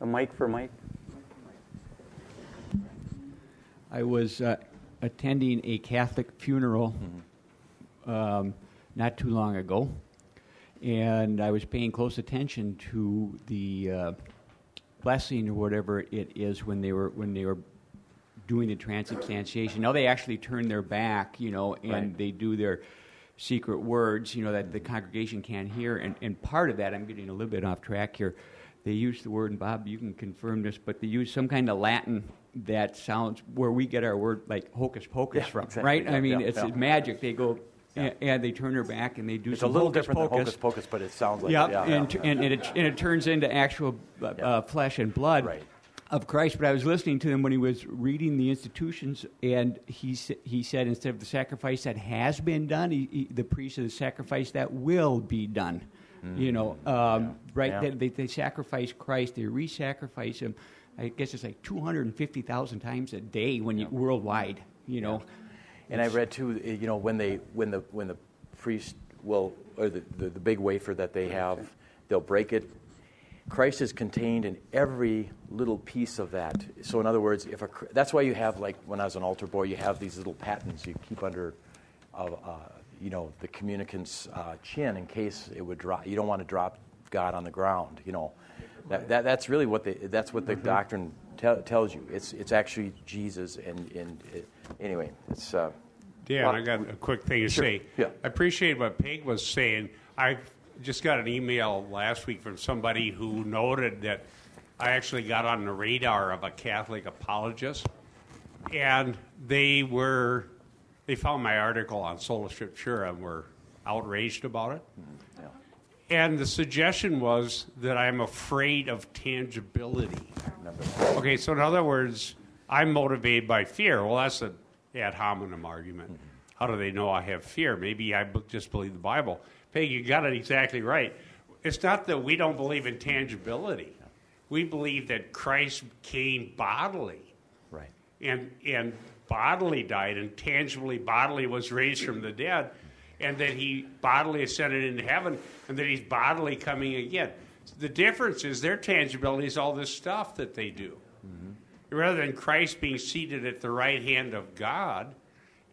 C: The mic for Mike?
H: I was uh, attending a Catholic funeral um, not too long ago, and I was paying close attention to the uh, blessing or whatever it is when they were when they were doing the transubstantiation. Now they actually turn their back, you know, and
A: Right.
H: they do their secret words, you know, that the congregation can't hear. And, and part of that, I'm getting a little bit off track here. They use the word, and Bob, you can confirm this, but they use some kind of Latin that sounds where we get our word like hocus pocus
A: Yeah,
H: from,
A: exactly.
H: right?
A: Yeah,
H: I mean,
A: yeah,
H: it's magic. They go and, they turn their back and they do
A: it's a little
H: hocus
A: different than hocus pocus, but it sounds like.
H: Yeah, and, and, and, it, and it turns into actual uh, uh, flesh and blood
A: Right.
H: of Christ. But I was listening to him when he was reading the institutions, and he, he said instead of the sacrifice that has been done, he, he, the priest of the sacrifice that will be done. You know, um, right?
A: Mm. Yeah.
H: They, they, sacrifice Christ, they re sacrifice him. I guess it's like 250,000 times a day when you, worldwide, you know.
A: And I read too, uh, you know, when they when the when the priest will or the, the, the big wafer that they have, they'll break it. Christ is contained in every little piece of that. So in other words, if a that's why you have like when I was an altar boy, you have these little patens you keep under, uh, you know, the communicant's uh, chin in case it would drop. You don't want to drop God on the ground. You know, that, that that's really what the that's what the doctrine te- tells you. It's it's actually Jesus and and it, anyway, it's. Uh,
I: Dan,
A: Well-
I: I got a quick thing to
A: Sure,
I: say.
A: yeah.
I: I appreciate what Peg was saying. I just got an email last week from somebody who noted that I actually got on the radar of a Catholic apologist, and they were they found my article on Sola Scriptura and were outraged about it.
A: Mm, yeah.
I: And the suggestion was that I'm afraid of tangibility. Okay, so in other words, I'm motivated by fear. Well, that's an ad hominem argument. Mm-hmm. how do they know I have fear? Maybe I b- just believe the Bible. Peg, you got it exactly right. It's not that we don't believe in tangibility. We believe that Christ came bodily
A: Right.
I: and and bodily died and tangibly bodily was raised from the dead and that he bodily ascended into heaven and that he's bodily coming again. The difference is their tangibility is all this stuff that they do. Mm-hmm. Rather than christ being seated at the right hand of god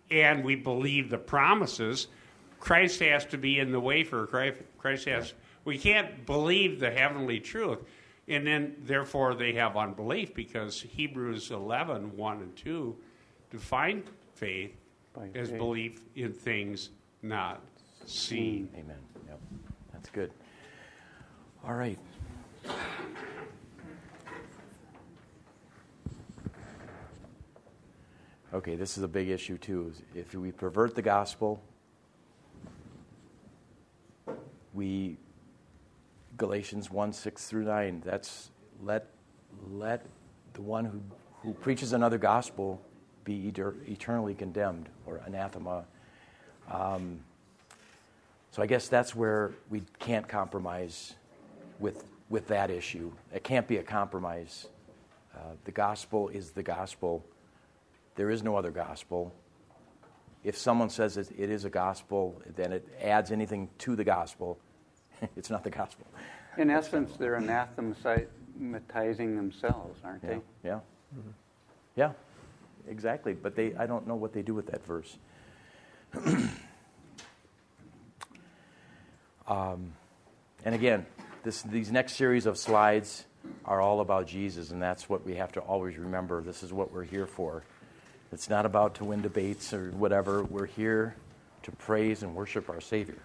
I: and we believe the promises christ has to be in the wafer christ, christ has we can't believe the heavenly truth and then therefore they have unbelief because hebrews 11 1 and 2 define faith
C: By
I: as
C: faith.
I: belief in things not seen
A: Amen. Yep. That's good. All right. Okay, this is a big issue too. If we pervert the gospel, we Galatians 1 6 through 9, that's let let the one who, who preaches another gospel be eter- eternally condemned or anathema. Um, so I guess that's where we can't compromise with, with that issue. It can't be a compromise. Uh, the gospel is the gospel. There is no other gospel. If someone says it, it is a gospel, then it adds anything to the gospel. it's not the gospel.
C: In essence, they're anathematizing themselves, aren't
A: Yeah.
C: they?
A: Yeah. Yeah. Exactly. But they, I don't know what they do with that verse. um, and again, this, these next series of slides are all about Jesus, and that's what we have to always remember. This is what we're here for. It's not about to win debates or whatever. We're here to praise and worship our Savior.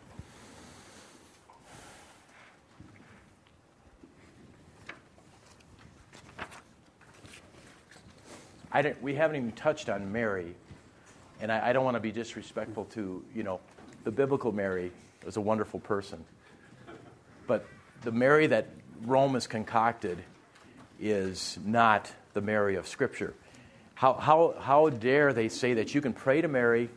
A: I don't, we haven't even touched on Mary, and I, I don't want to be disrespectful to, you know, the biblical Mary was a wonderful person. But the Mary that Rome has concocted is not the Mary of Scripture. How, how, how dare they say that you can pray to Mary?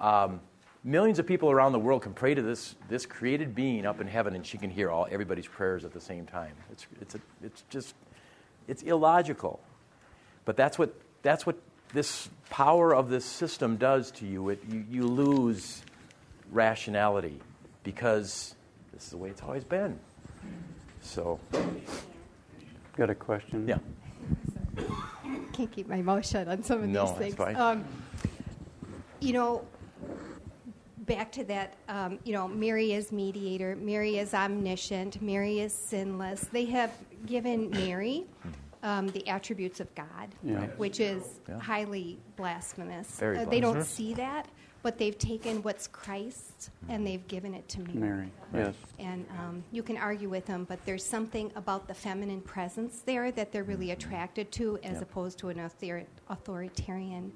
A: Um, millions of people around the world can pray to this, this created being up in heaven, and she can hear all everybody's prayers at the same time. It's, it's, a, it's just, it's illogical. But that's what, that's what this power of this system does to you. It, you. You lose rationality because this is the way it's always been. So,
C: Got a question?
A: yeah.
E: Can't keep my mouth shut on some of
A: No,
E: these
A: that's
E: things.
A: fine.
E: Um, you know, back to that, um, you know, Mary is mediator, Mary is omniscient, Mary is sinless. They have given Mary um, the attributes of God,
C: Yeah.
E: which is
A: Yeah.
E: highly blasphemous.
A: Very
E: Uh, they don't see that, but they've taken what's Christ and they've given it to Mary.
C: Mary, yes.
E: And um, you can argue with them, but there's something about the feminine presence there that they're really attracted to, as
A: Yeah.
E: opposed to an author- authoritarian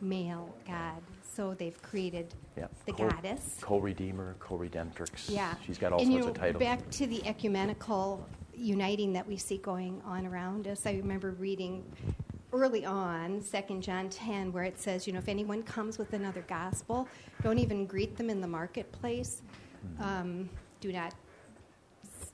E: male god. So they've created
A: Yeah.
E: the
A: Co-
E: goddess.
A: Co-redeemer, co-redemptrix.
E: Yeah.
A: She's got all
E: and,
A: sorts
E: you know,
A: of titles.
E: Back to the ecumenical uniting that we see going on around us. I remember reading early on, 2 John 10, where it says, you know, if anyone comes with another gospel, don't even greet them in the marketplace.
A: Hmm.
E: Um, do not,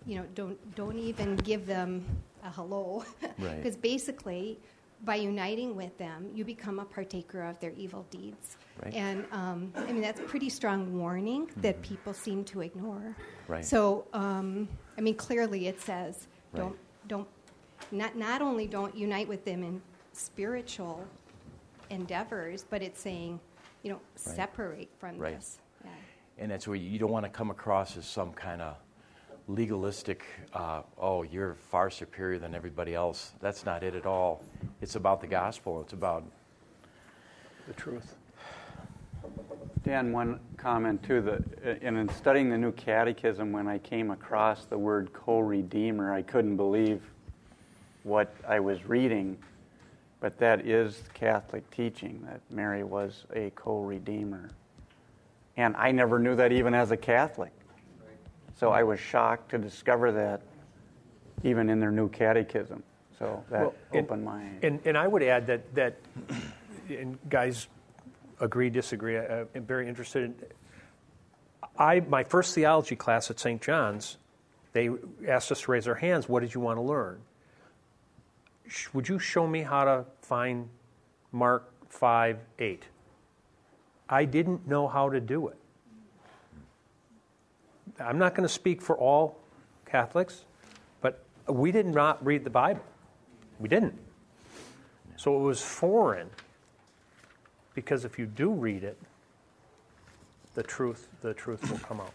E: you know, don't don't even give them a hello,
A: Right.
E: because basically, by uniting with them, you become a partaker of their evil deeds.
A: Right.
E: And um, I mean, that's a pretty strong warning that people seem to ignore.
A: Hmm. Right.
E: So, um, I mean, clearly it says, don't, don't, not, not only don't unite with them in spiritual endeavors, but it's saying, you know,
A: Right.
E: separate from
A: Right.
E: this. Yeah.
A: And that's where you don't want to come across as some kind of legalistic, uh, oh, you're far superior than everybody else. That's not it at all. It's about the gospel. It's about
B: The truth.
C: Dan, one comment too. The, and uh, in studying the New Catechism, when I came across the word co-redeemer, I couldn't believe what I was reading. But that is Catholic teaching that Mary was a co-redeemer, and I never knew that even as a Catholic. So I was shocked to discover that even in their New Catechism. So that
B: Well, and-
C: opened my
B: And, and I would add that, that and guys, agree, disagree. Uh, uh, I, I'm very interested. In, I my first theology class at St. John's, they asked us to raise our hands. What did you want to learn? Would you show me how to find Mark five eight? I didn't know how to do it. I'm not going to speak for all Catholics, but we did not read the Bible. We didn't. So it was foreign because if you do read it, the truth, the truth will come out.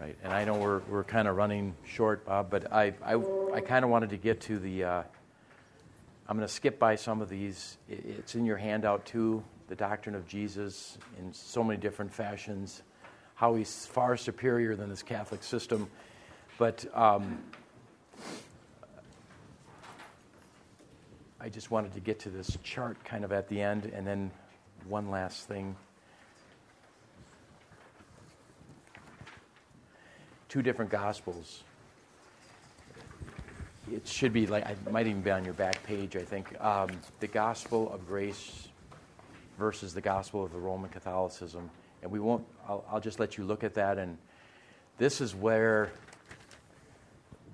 A: Right, and I know we're, we're kind of running short, Bob, but I, I, I kind of wanted to get to the. Uh, I'm going to skip by some of these. It's in your handout too, the doctrine of Jesus in so many different fashions, how he's far superior than this Catholic system. But um, I just wanted to get to this chart kind of at the end, and then one last thing. two different gospels. It should be like, it might even be on your back page, I think. Um, the gospel of grace versus the gospel of the Roman Catholicism. And we won't, I'll, I'll just let you look at that. And this is where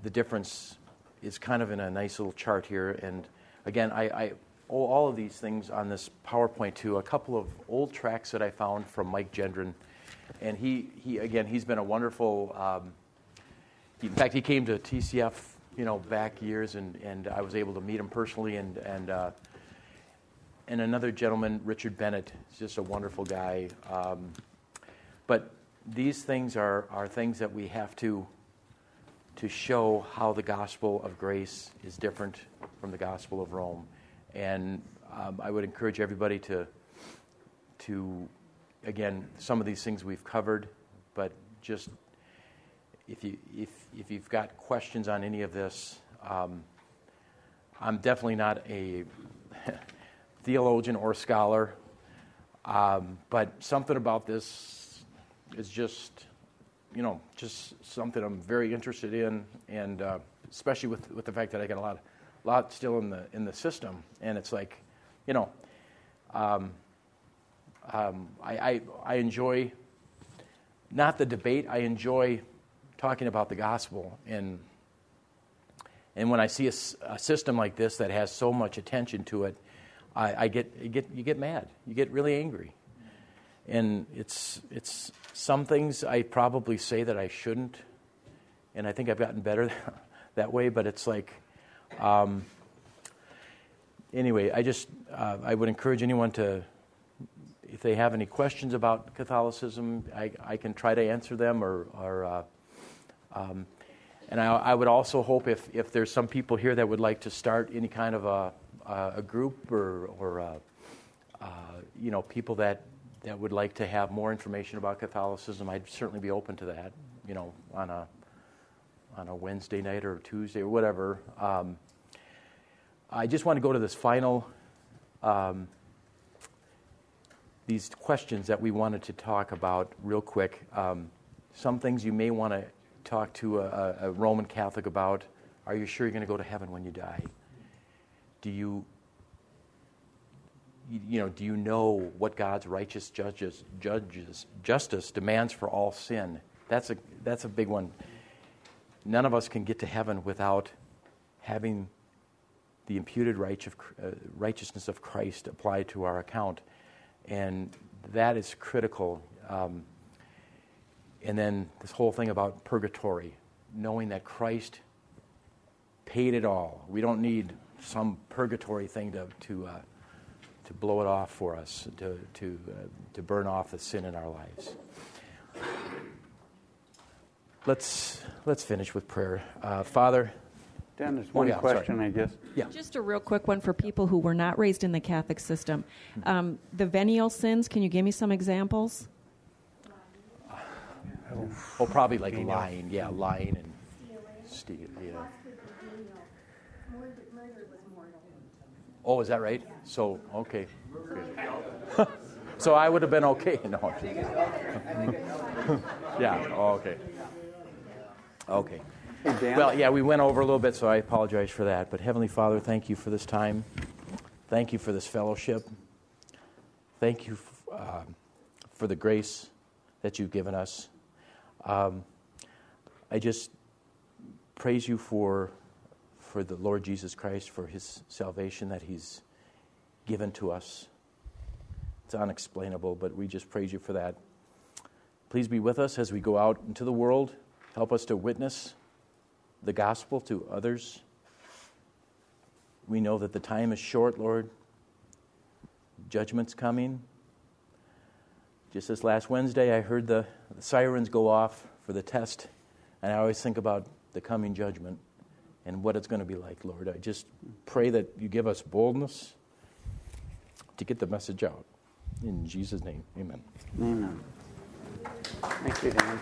A: the difference is kind of in a nice little chart here. And again, I, I owe all of these things on this PowerPoint to a couple of old tracks that I found from Mike Gendron. And he, he again, he's been a wonderful. Um, he, in fact, he came to TCF, you know, back years, and, and I was able to meet him personally. And and uh, and another gentleman, Richard Bennett, is just a wonderful guy. Um, but these things are, are things that we have to to show how the gospel of grace is different from the gospel of Rome. And um, I would encourage everybody to to again, some of these things we've covered, but just if, you, if, if you've got questions on any of this, um, I'm definitely not a theologian or scholar, um, but something about this is just, you know, just something I'm very interested in, and uh, especially with, with the fact that I got a lot, lot still in the in the system, and it's like, you know. Um, um, I, I, I enjoy not the debate, I enjoy talking about the gospel. And, and when I see a system like this that has so much attention to it, I, I get, get, you get mad. You get really angry. And it's, it's some things I probably say that I shouldn't. And I think I've gotten better that way, but it's like, um, anyway, I just, uh, I would encourage anyone to, if they have any questions about Catholicism, I, I can try to answer them. Or, or uh, um, and I, I would also hope if, if there's some people here that would like to start any kind of a, a group or, or uh, uh, you know people that, that would like to have more information about Catholicism, I'd certainly be open to that. You know, on a on a Wednesday night or Tuesday or whatever. Um, I just want to go to this final. Um, these questions that we wanted to talk about real quick. Um, some things you may want to talk to a, a Roman Catholic about. Are you sure you're going to go to heaven when you die? Do you, you, know, do you know what God's righteous judges, judges, justice demands for all sin? That's a, that's a big one. None of us can get to heaven without having the imputed uh, righteousness of Christ applied to our account. And that is critical. Um, and then this whole thing about purgatory, knowing that Christ paid it all. We don't need some purgatory thing to, to, uh, to blow it off for us, to, to, uh, to burn off the sin in our lives. Let's, let's finish with prayer. Uh, Father,
C: Dan, there's
A: Oh,
C: one
A: yeah, sorry.
C: question, I guess.
A: yeah.
J: Just a real quick one for people who were not raised in the Catholic system. Um, the venial sins, can you give me some examples?
A: Oh, probably like lying. Yeah, lying and stealing. Yeah. Oh, is that right? So, okay. So I would have been okay. No. yeah. Oh, okay. Okay. Well, yeah, we went over a little bit, so I apologize for that. But Heavenly Father, thank you for this time. Thank you for this fellowship. thank you um, for the grace that you've given us. Um, I just praise you for, for the Lord Jesus Christ, for his salvation that he's given to us. It's unexplainable, but we just praise you for that. Please be with us as we go out into the world. Help us to witness the gospel to others. We know that the time is short, Lord. Judgment's coming. Just this last Wednesday, I heard the, the sirens go off for the test, and I always think about the coming judgment and what it's going to be like, Lord. I just pray that you give us boldness to get the message out. In Jesus' name, amen.
C: Amen. Thank you, Dan.